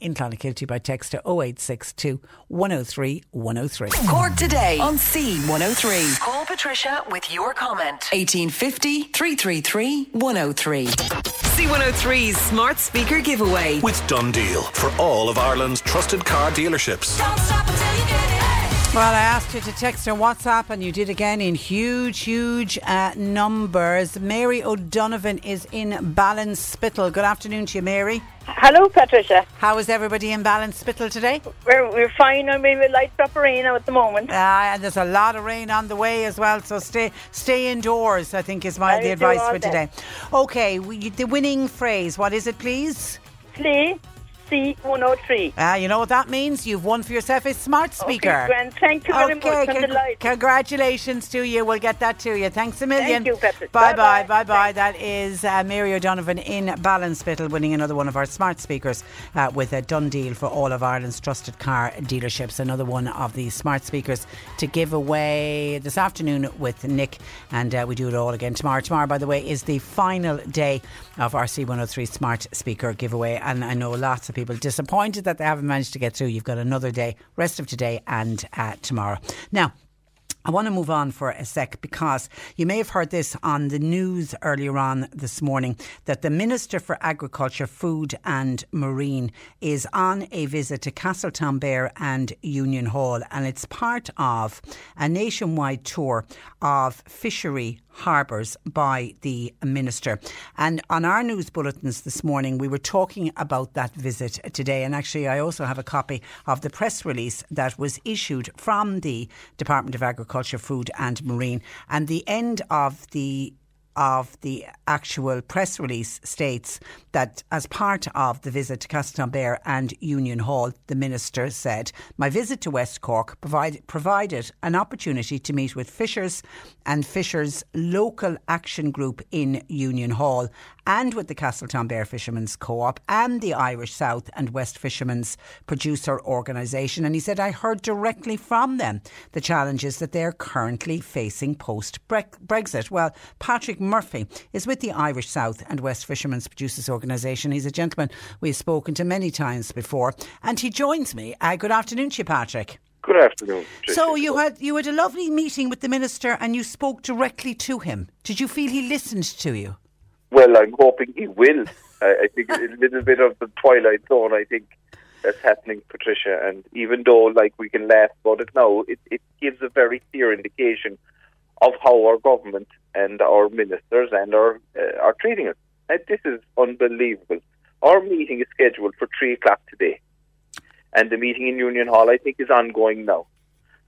In Clonakilty by text to 0862 103 103. Cork today on C103. Call Patricia with your comment. 1850 333 103. C103's smart speaker giveaway. With Done Deal for all of Ireland's trusted car dealerships. Well, I asked you to text or WhatsApp, and you did again in huge, huge uh, numbers. Mary O'Donovan is in Ballinspittle. Good afternoon to you, Mary. Hello, Patricia. How is everybody in Ballinspittle today? We're, we're fine. I mean, with light drop of rain at the moment. Uh, and there's a lot of rain on the way as well, so stay stay indoors. I think is my I the advice for today. Okay, we, the winning phrase. What is it, please? Play C103. Ah, you know what that means? You've won for yourself a smart speaker. Okay, thank you very Okay, much. Con- delighted. congratulations to you. We'll get that to you. Thanks a million. Thank you, Patrick. Bye bye, bye bye. That is uh, Mary O'Donovan in Ballinspittle winning another one of our smart speakers uh, with a done deal for all of Ireland's trusted car dealerships. Another one of the smart speakers to give away this afternoon with Nick, and uh, we do it all again tomorrow. Tomorrow, by the way, is the final day of our C103 smart speaker giveaway, and I know lots of people disappointed that they haven't managed to get through. You've got another day, rest of today and uh, tomorrow. Now. I want to move on for a sec because you may have heard this on the news earlier on this morning that the Minister for Agriculture, Food and Marine is on a visit to Castletownbere and Union Hall, and it's part of a nationwide tour of fishery harbours by the minister. And on our news bulletins this morning, we were talking about that visit today. And actually, I also have a copy of the press release that was issued from the Department of Agriculture, Food and Marine. And the end of the of the actual press release states that as part of the visit to Castletownbere and Union Hall, the minister said, My visit to West Cork provide, provided an opportunity to meet with fishers and fishers' local action group in Union Hall and with the Castletownbere Fishermen's Co-op and the Irish South and West Fishermen's Producer Organisation. And he said, I heard directly from them the challenges that they're currently facing post-Brexit. Well, Patrick Murphy is with the Irish South and West Fishermen's Producers Organisation. He's a gentleman we've spoken to many times before, and he joins me. Uh, good afternoon to you, Patrick. Good afternoon. So you had you had a lovely meeting with the minister, and you spoke directly to him. Did you feel he listened to you? Well, I'm hoping he will. I, I think a little bit of the twilight zone. I think that's happening, Patricia. And even though, like, we can laugh about it now, it, it gives a very clear indication of how our government and our ministers and our uh, are treating us. And this is unbelievable. Our meeting is scheduled for three o'clock today, and the meeting in Union Hall, I think, is ongoing now.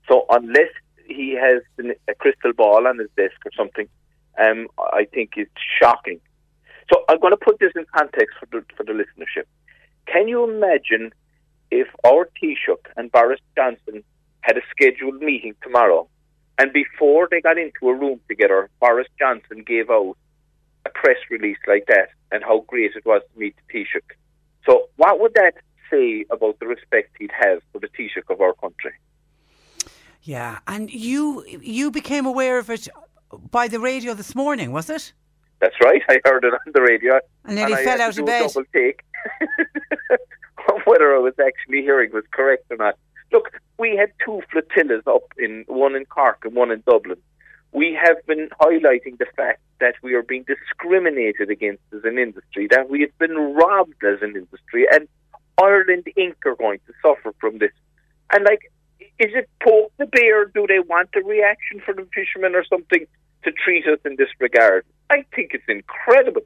So unless he has a crystal ball on his desk or something, um, I think it's shocking. So I'm going to put this in context for the for the listenership. Can you imagine if our Taoiseach and Boris Johnson had a scheduled meeting tomorrow, and before they got into a room together, Boris Johnson gave out a press release like that and how great it was to meet the Taoiseach. So what would that say about the respect he'd have for the Taoiseach of our country? Yeah, and you you became aware of it by the radio this morning, was it? That's right. I heard it on the radio. And nearly I fell out of bed. Double take of [LAUGHS] whether I was actually hearing was correct or not. Look, we had two flotillas up in one in Cork and one in Dublin. We have been highlighting the fact that we are being discriminated against as an industry, that we have been robbed as an industry, and Ireland Inc. are going to suffer from this. And like, is it poke the bear? Do they want a reaction from the fishermen or something to treat us in this regard? I think it's incredible.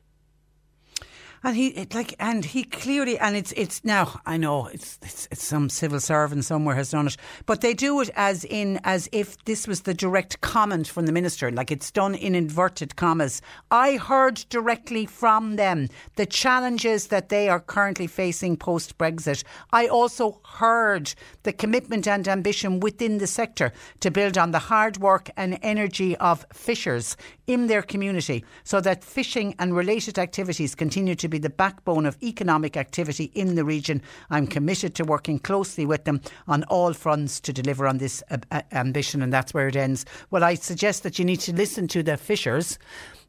And he it, like, and he clearly, and it's it's now. I know it's, it's it's some civil servant somewhere has done it, but they do it as in as if this was the direct comment from the minister, like it's done in inverted commas. I heard directly from them the challenges that they are currently facing post Brexit. I also heard the commitment and ambition within the sector to build on the hard work and energy of fishers in their community, so that fishing and related activities continue to be the backbone of economic activity in the region. I'm committed to working closely with them on all fronts to deliver on this uh, uh, ambition, and that's where it ends. Well, I suggest that you need to listen to the fishers.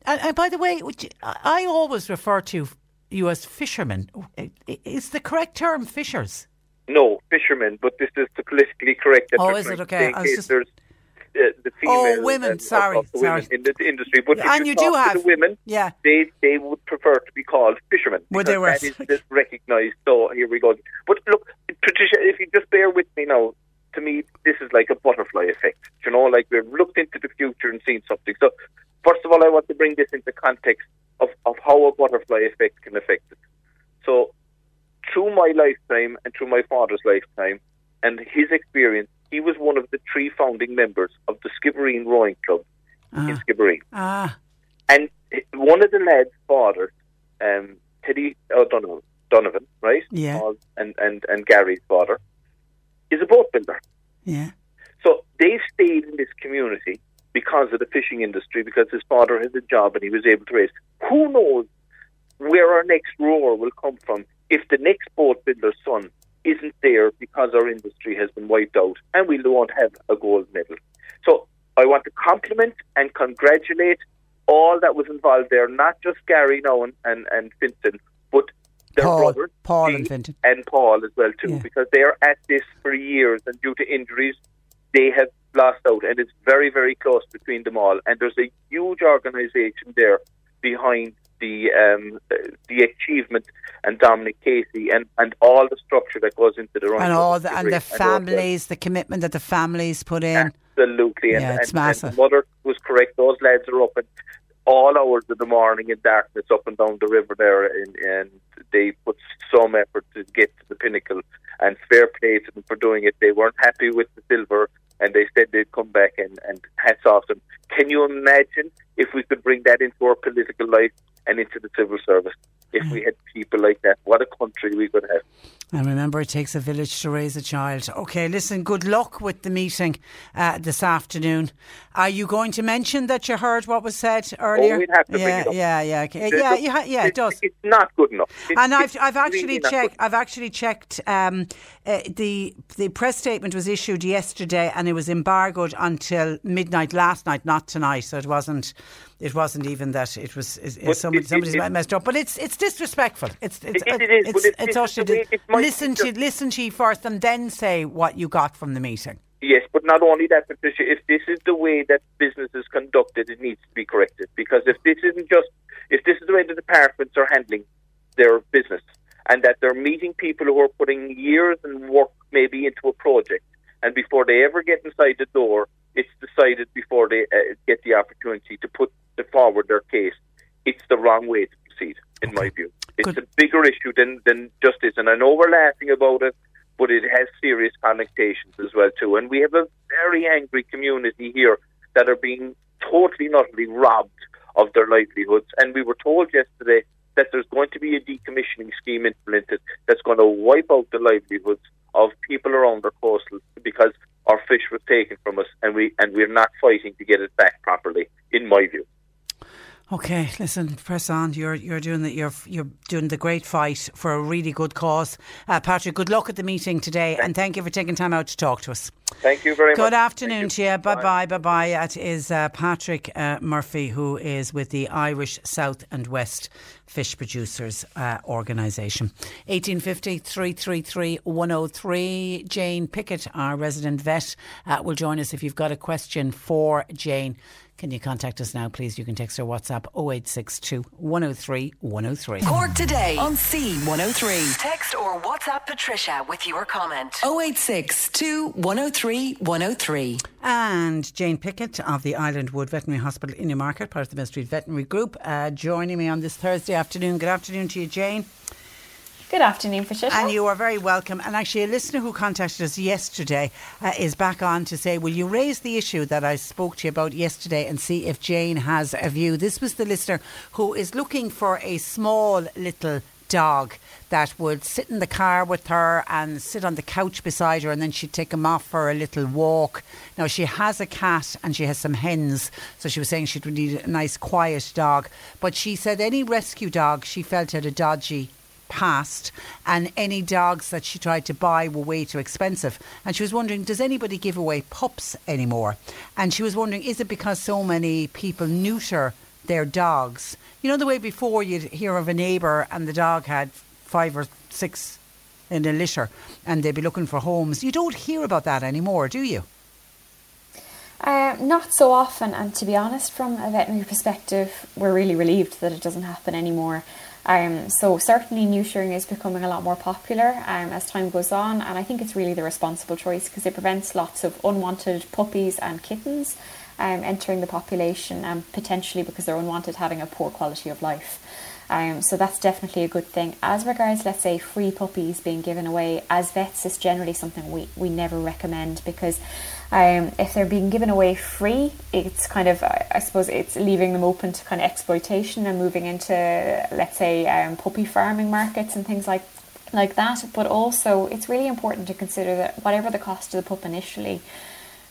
And, and by the way, I always refer to you as fishermen. Is the correct term fishers? No, fishermen, but this is the politically correct. Oh, is it? Okay, just- There's uh, the Oh, women, and- sorry, of the women sorry. in the industry, but And you do talk to have- the women. Yeah. they they would prefer to be called fishermen. Would they were- that is recognised. So here we go. But look, Patricia, if you just bear with me now, to me this is like a butterfly effect. You know, like we've looked into the future and seen something. So first of all, I want to bring this into context of, of how a butterfly effect can affect it. So through my lifetime and through my father's lifetime and his experience, he was one of the three founding members of the Skibbereen Rowing Club in Skibbereen. Ah, And one of the lads' fathers, um, Teddy O'Donovan, Donovan, right? Yeah. And, and, and Gary's father, is a boat builder. yeah. So they've stayed in this community because of the fishing industry, because his father had a job and he was able to raise. Who knows where our next rower will come from if the next boat builder's son isn't there because our industry has been wiped out and we won't have a gold medal. So I want to compliment and congratulate all that was involved there, not just Gary now and, and, and Fintan, but their Paul, brothers, Paul and Fintan. and Paul as well too, Yeah. because they are at this for years, and due to injuries, they have lost out, and it's very, very close between them all. And there's a huge organisation there behind the um, the achievement and Dominic Casey and, and all the structure that goes into the running And all the, and the families, the commitment that the families put in. Absolutely. And, Yeah, it's and, and massive. the mother was correct. Those lads are up at all hours of the morning in darkness up and down the river there, and, and they put some effort to get to the pinnacle. And fair play to them for doing it. They weren't happy with the silver, and they said they'd come back, and, and hats off them. Can you imagine if we could bring that into our political life and into the civil service? If we had people like that, what a country we could have. And remember, it takes a village to raise a child. Okay, listen, good luck with the meeting uh, this afternoon. Are you going to mention that you heard what was said earlier? Oh, we'd have to yeah, yeah, yeah, okay. Yeah, you ha- yeah, it does. It's not good enough. It's- and I've I've actually really checked. I've actually checked. Um, uh, the the press statement was issued yesterday, and it was embargoed until midnight last night, not tonight. So it wasn't. It wasn't even that. It was. It, somebody, it- somebody's it- messed up. But it's it's disrespectful. It's it's It- it is, it's, it's this us is to the way do- it might listen to listen to you first, and then say what you got from the meeting. Yes, but not only that, Patricia, if this is the way that business is conducted, it needs to be corrected. Because if this isn't just, if this is the way the departments are handling their business, and that they're meeting people who are putting years and work maybe into a project, and before they ever get inside the door, it's decided before they uh, get the opportunity to put the forward their case. It's the wrong way to proceed, in my view. It's a bigger issue than than justice, and I know we're laughing about it, but it has serious connotations as well too. And we have a very angry community here that are being totally and utterly robbed of their livelihoods. And we were told yesterday that there's going to be a decommissioning scheme implemented that's going to wipe out the livelihoods of people around our coastal because our fish was taken from us, and we and we're not fighting to get it back properly, in my view. Okay, listen, press on. You're you're doing the you're you're doing the great fight for a really good cause, uh, Patrick. Good luck at the meeting today, and thank you for taking time out to talk to us. Thank you very much. Good afternoon to you. Bye bye, bye bye. That is uh, Patrick uh, Murphy, who is with the Irish South and West Fish Producers uh, Organisation. 1850 333 103. Jane Pickett, our resident vet, uh, will join us if you've got a question for Jane. Can you contact us now, please? You can text or WhatsApp 0862 103 103. Cork today on C103. Text or WhatsApp Patricia with your comment. 0862 103 103. And Jane Pickett of the Island Wood Veterinary Hospital in Newmarket, part of the Mill Street Veterinary Group, uh, joining me on this Thursday afternoon. Good afternoon to you, Jane. Good afternoon, Patricia. And you are very welcome. And actually, a listener who contacted us yesterday uh, is back on to say, Will you raise the issue that I spoke to you about yesterday and see if Jane has a view? This was the listener who is looking for a small little dog that would sit in the car with her and sit on the couch beside her and then she'd take him off for a little walk. Now she has a cat and she has some hens, so she was saying she'd need a nice quiet dog. But she said any rescue dog she felt had a dodgy past and any dogs that she tried to buy were way too expensive and she was wondering does anybody give away pups anymore and she was wondering is it because so many people neuter their dogs you know the way before you'd hear of a neighbour and the dog had five or six in a litter and they'd be looking for homes you don't hear about that anymore do you Uh, not so often, and to be honest, from a veterinary perspective, we're really relieved that it doesn't happen anymore. Um, so certainly neutering is becoming a lot more popular um, as time goes on, and I think it's really the responsible choice because it prevents lots of unwanted puppies and kittens um, entering the population, and potentially because they're unwanted, having a poor quality of life. Um, so that's definitely a good thing. As regards, let's say, free puppies being given away, as vets, it's generally something we, we never recommend because um, if they're being given away free, it's kind of, I suppose, it's leaving them open to kind of exploitation and moving into, let's say, um, puppy farming markets and things like like that. But also, it's really important to consider that whatever the cost of the pup initially,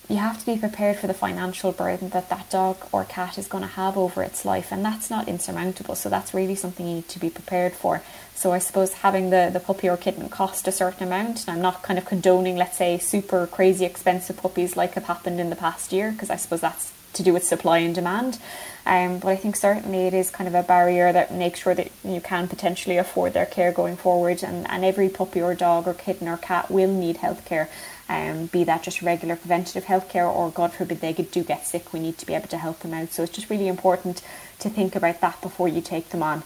you have to be prepared for the financial burden that that dog or cat is going to have over its life, and that's not insurmountable. So that's really something you need to be prepared for. So I suppose having the, the puppy or kitten cost a certain amount, and I'm not kind of condoning, let's say, super crazy expensive puppies like have happened in the past year, because I suppose that's to do with supply and demand. Um, but I think certainly it is kind of a barrier that makes sure that you can potentially afford their care going forward, and, and every puppy or dog or kitten or cat will need health care. Um, be that just regular preventative health care or God forbid they do get sick, we need to be able to help them out. So it's just really important to think about that before you take them on.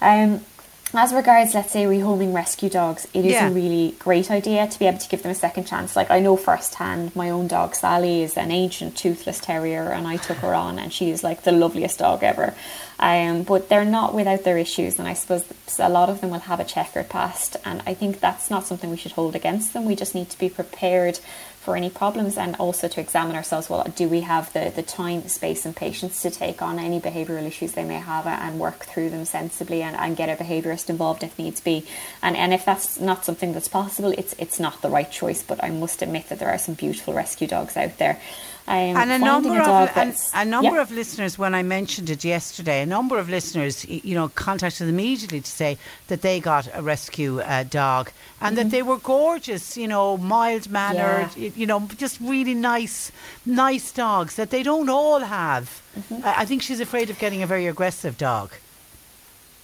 Um, as regards, let's say, rehoming rescue dogs, it is Yeah. a really great idea to be able to give them a second chance. Like, I know firsthand, my own dog Sally is an ancient toothless terrier, and I took her on, and she is like the loveliest dog ever. Um, but they're not without their issues, and I suppose a lot of them will have a checkered past, and I think that's not something we should hold against them. We just need to be prepared for any problems and also to examine ourselves well do we have the, the time space and patience to take on any behavioural issues they may have and work through them sensibly and, and get a behaviourist involved if needs be? And and if that's not something that's possible it's it's not the right choice but I must admit that there are some beautiful rescue dogs out there um, and a number a of that's- a number yeah. of listeners, when I mentioned it yesterday, a number of listeners, you know, contacted immediately to say that they got a rescue uh, dog and that they were gorgeous, you know, mild mannered, y you know, just really nice, nice dogs that they don't all have. I I think she's afraid of getting a very aggressive dog.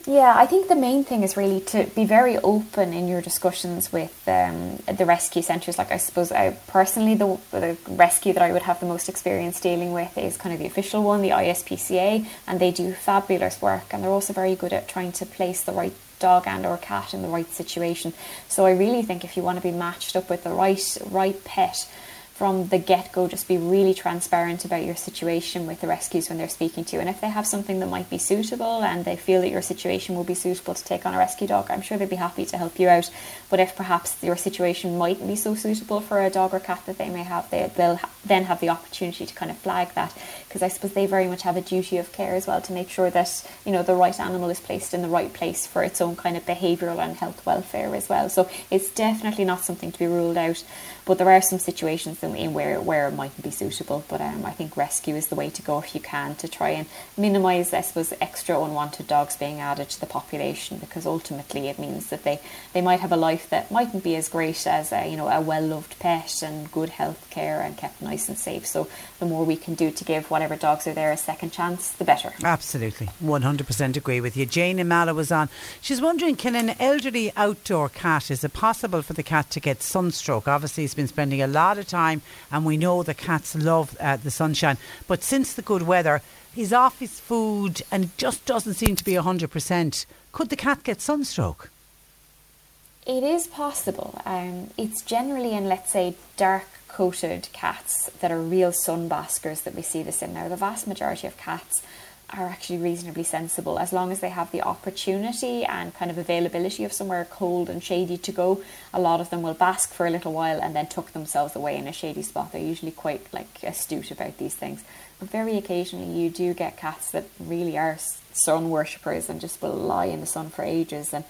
Yeah, I think the main thing is really to be very open in your discussions with um, the rescue centres. Like I suppose I personally the, the rescue that I would have the most experience dealing with is kind of the official one, the ISPCA, and they do fabulous work, and they're also very good at trying to place the right dog and or cat in the right situation. So I really think if you want to be matched up with the right right pet from the get go, just be really transparent about your situation with the rescues when they're speaking to you. And if they have something that might be suitable and they feel that your situation will be suitable to take on a rescue dog, I'm sure they'd be happy to help you out. But if perhaps your situation mightn't be so suitable for a dog or cat that they may have, they, they'll then have the opportunity to kind of flag that because I suppose they very much have a duty of care as well to make sure that you know the right animal is placed in the right place for its own kind of behavioural and health welfare as well. So it's definitely not something to be ruled out. But there are some situations in where where it mightn't be suitable. But um, I think rescue is the way to go if you can to try and minimise, I suppose, extra unwanted dogs being added to the population because ultimately it means that they, they might have a life that mightn't be as great as a, you know a well loved pet and good health care and kept nice and safe. So the more we can do to give whatever dogs are there a second chance, the better. Absolutely, one hundred percent agree with you. Jane Imala was on. She's wondering, can an elderly outdoor cat is it possible for the cat to get sunstroke? Obviously, been spending a lot of time, and we know the cats love uh, the sunshine. But since the good weather, he's off his food and just doesn't seem to be 100%. Could the cat get sunstroke? It is possible. Um, it's generally in, let's say, dark coated cats that are real sun baskers that we see this in. Now, the vast majority of cats are actually reasonably sensible as long as they have the opportunity and kind of availability of somewhere cold and shady to go. A lot of them will bask for a little while and then tuck themselves away in a shady spot. They're usually quite like astute about these things. But very occasionally you do get cats that really are sun worshippers and just will lie in the sun for ages and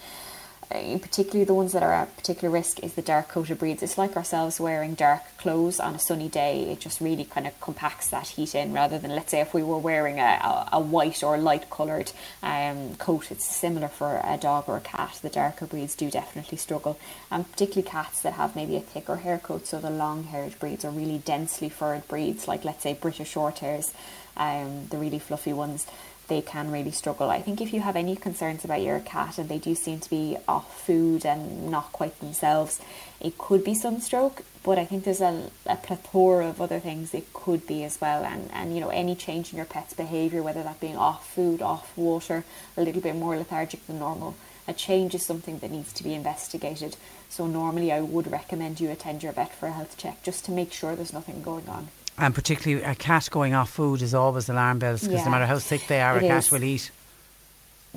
particularly the ones that are at particular risk is the dark coated breeds. It's like ourselves wearing dark clothes on a sunny day. It just really kind of compacts that heat in rather than let's say if we were wearing a, a, a white or light coloured um, coat. It's similar for a dog or a cat. The darker breeds do definitely struggle, and particularly cats that have maybe a thicker hair coat. So the long haired breeds or really densely furred breeds, like let's say British Shorthairs, um, the really fluffy ones they can really struggle. I think if you have any concerns about your cat and they do seem to be off food and not quite themselves, it could be sunstroke. But I think there's a, a plethora of other things it could be as well. And, and, you know, any change in your pet's behaviour, whether that being off food, off water, a little bit more lethargic than normal, a change is something that needs to be investigated. So normally I would recommend you attend your vet for a health check just to make sure there's nothing going on. And particularly a cat going off food is always alarm bells because Yeah. no matter how sick they are, It a cat is. will eat.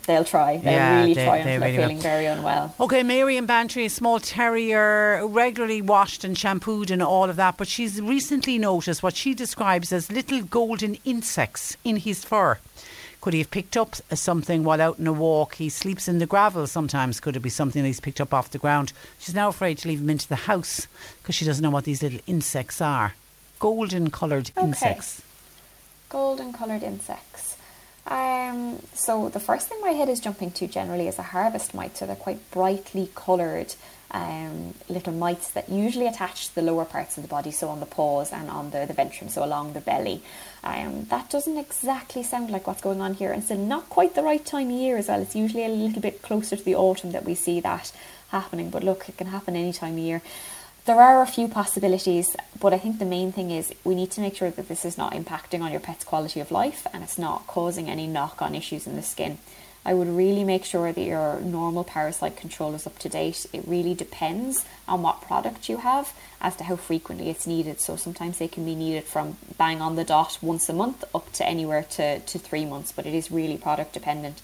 They'll try. They'll Yeah, really they- try they really they're will. feeling very unwell. Okay, Mary in Bantry, a small terrier, regularly washed and shampooed and all of that, but she's recently noticed what she describes as little golden insects in his fur. Could he have picked up something while out on a walk? He sleeps in the gravel sometimes. Could it be something that he's picked up off the ground? She's now afraid to leave him into the house because she doesn't know what these little insects are. Golden coloured Okay. insects. Golden coloured insects. Um, so the first thing my head is jumping to generally is a harvest mite. So they're quite brightly coloured um, little mites that usually attach to the lower parts of the body, so on the paws and on the, the ventrum, so along the belly. Um, that doesn't exactly sound like what's going on here, and still not quite the right time of year as well. It's usually a little bit closer to the autumn that we see that happening, but look, it can happen any time of year. There are a few possibilities, but I think the main thing is we need to make sure that this is not impacting on your pet's quality of life and it's not causing any knock on issues in the skin. I would really make sure that your normal parasite control is up to date. It really depends on what product you have as to how frequently it's needed. So sometimes they can be needed from bang on the dot once a month up to anywhere to, to three months, but it is really product dependent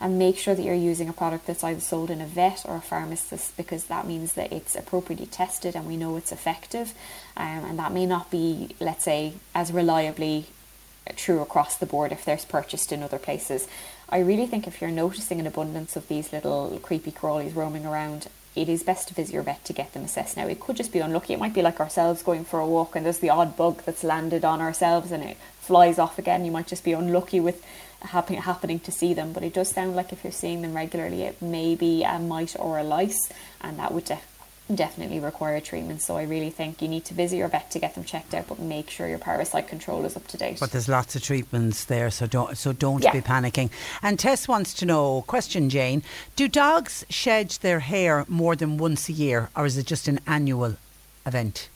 and make sure that you're using a product that's either sold in a vet or a pharmacist because that means that it's appropriately tested and we know it's effective. Um, and that may not be let's say as reliably true across the board if they're purchased in other places. I really think if you're noticing an abundance of these little creepy crawlies roaming around it is best to visit your vet to get them assessed. Now it could just be unlucky. It might be like ourselves going for a walk and there's the odd bug that's landed on ourselves and it flies off again. You might just be unlucky with happen- happening to see them but it does sound like if you're seeing them regularly it may be a mite or a lice and that would def- definitely require treatment. So I really think you need to visit your vet to get them checked out, but make sure your parasite control is up to date. But there's lots of treatments there, so don't so don't Yeah. be panicking. And Tess wants to know, question Jane, do dogs shed their hair more than once a year, or is it just an annual event?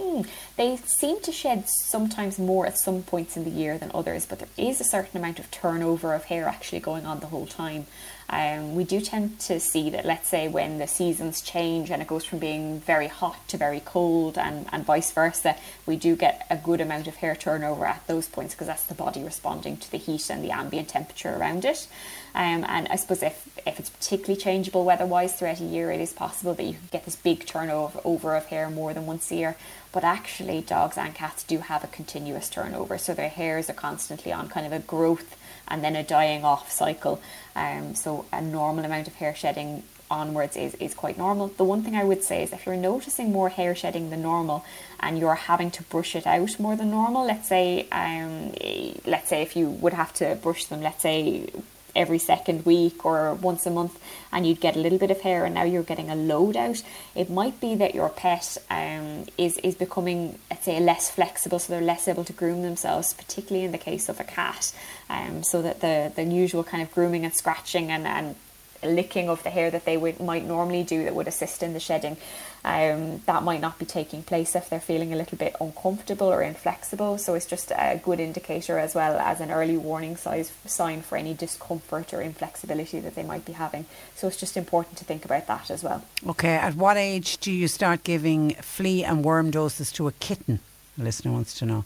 Hmm. They seem to shed sometimes more at some points in the year than others, but there is a certain amount of turnover of hair actually going on the whole time. Um, we do tend to see that, let's say, when the seasons change and it goes from being very hot to very cold and, and vice versa, we do get a good amount of hair turnover at those points because that's the body responding to the heat and the ambient temperature around it. Um, and I suppose if, if it's particularly changeable weather-wise throughout a year, it is possible that you can get this big turnover over of hair more than once a year. But actually, dogs and cats do have a continuous turnover, so their hairs are constantly on kind of a growth and then a dying off cycle. Um, so a normal amount of hair shedding onwards is, is quite normal. The one thing I would say is if you're noticing more hair shedding than normal and you're having to brush it out more than normal, let's say um, let's say if you would have to brush them, let's say every second week or once a month and you'd get a little bit of hair and now you're getting a load out. It might be that your pet um, is is becoming let's say less flexible so they're less able to groom themselves particularly in the case of a cat um, so that the the usual kind of grooming and scratching and, and licking of the hair that they would might normally do that would assist in the shedding um, that might not be taking place if they're feeling a little bit uncomfortable or inflexible so it's just a good indicator as well as an early warning size sign for any discomfort or inflexibility that they might be having so it's just important to think about that as well Okay, at what age do you start giving flea and worm doses to a kitten? The listener wants to know.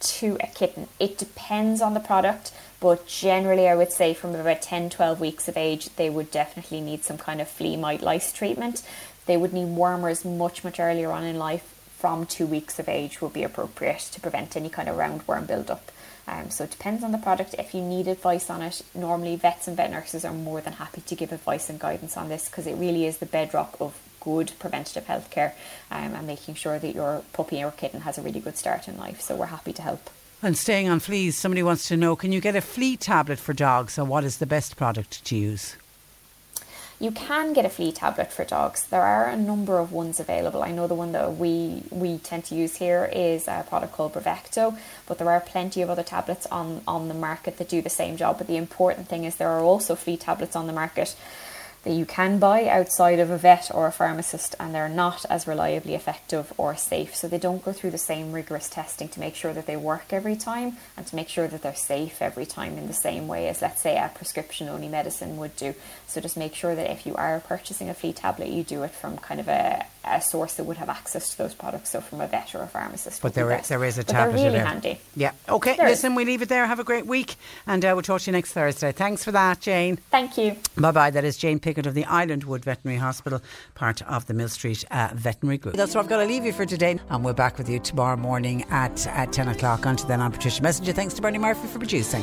To a kitten. It depends on the product, but generally, I would say from about 10 12 weeks of age, they would definitely need some kind of flea mite lice treatment. They would need wormers much, much earlier on in life. From two weeks of age would be appropriate to prevent any kind of roundworm buildup. Um, so it depends on the product. If you need advice on it, normally vets and vet nurses are more than happy to give advice and guidance on this because it really is the bedrock of good preventative healthcare um, and making sure that your puppy or kitten has a really good start in life. So we're happy to help. And staying on fleas, somebody wants to know can you get a flea tablet for dogs, and what is the best product to use? You can get a flea tablet for dogs. There are a number of ones available. I know the one that we we tend to use here is a product called Bravecto, but there are plenty of other tablets on on the market that do the same job. But the important thing is there are also flea tablets on the market that you can buy outside of a vet or a pharmacist and they're not as reliably effective or safe. So they don't go through the same rigorous testing to make sure that they work every time and to make sure that they're safe every time in the same way as let's say a prescription only medicine would do. So just make sure that if you are purchasing a flea tablet you do it from kind of a, a source that would have access to those products, so from a vet or a pharmacist. But there is, there is a But tablet. They're really there. handy. Yeah. Okay. There is. Listen, we leave it there. Have a great week, and uh, we'll talk to you next Thursday. Thanks for that, Jane. Thank you. Bye bye. That is Jane Pickett of the Islandwood Veterinary Hospital, part of the Mill Street uh, Veterinary Group. That's what I've got to leave you for today, and we're back with you tomorrow morning at, at 10 o'clock. Until then, I'm Patricia Messinger. Thanks to Bernie Murphy for producing.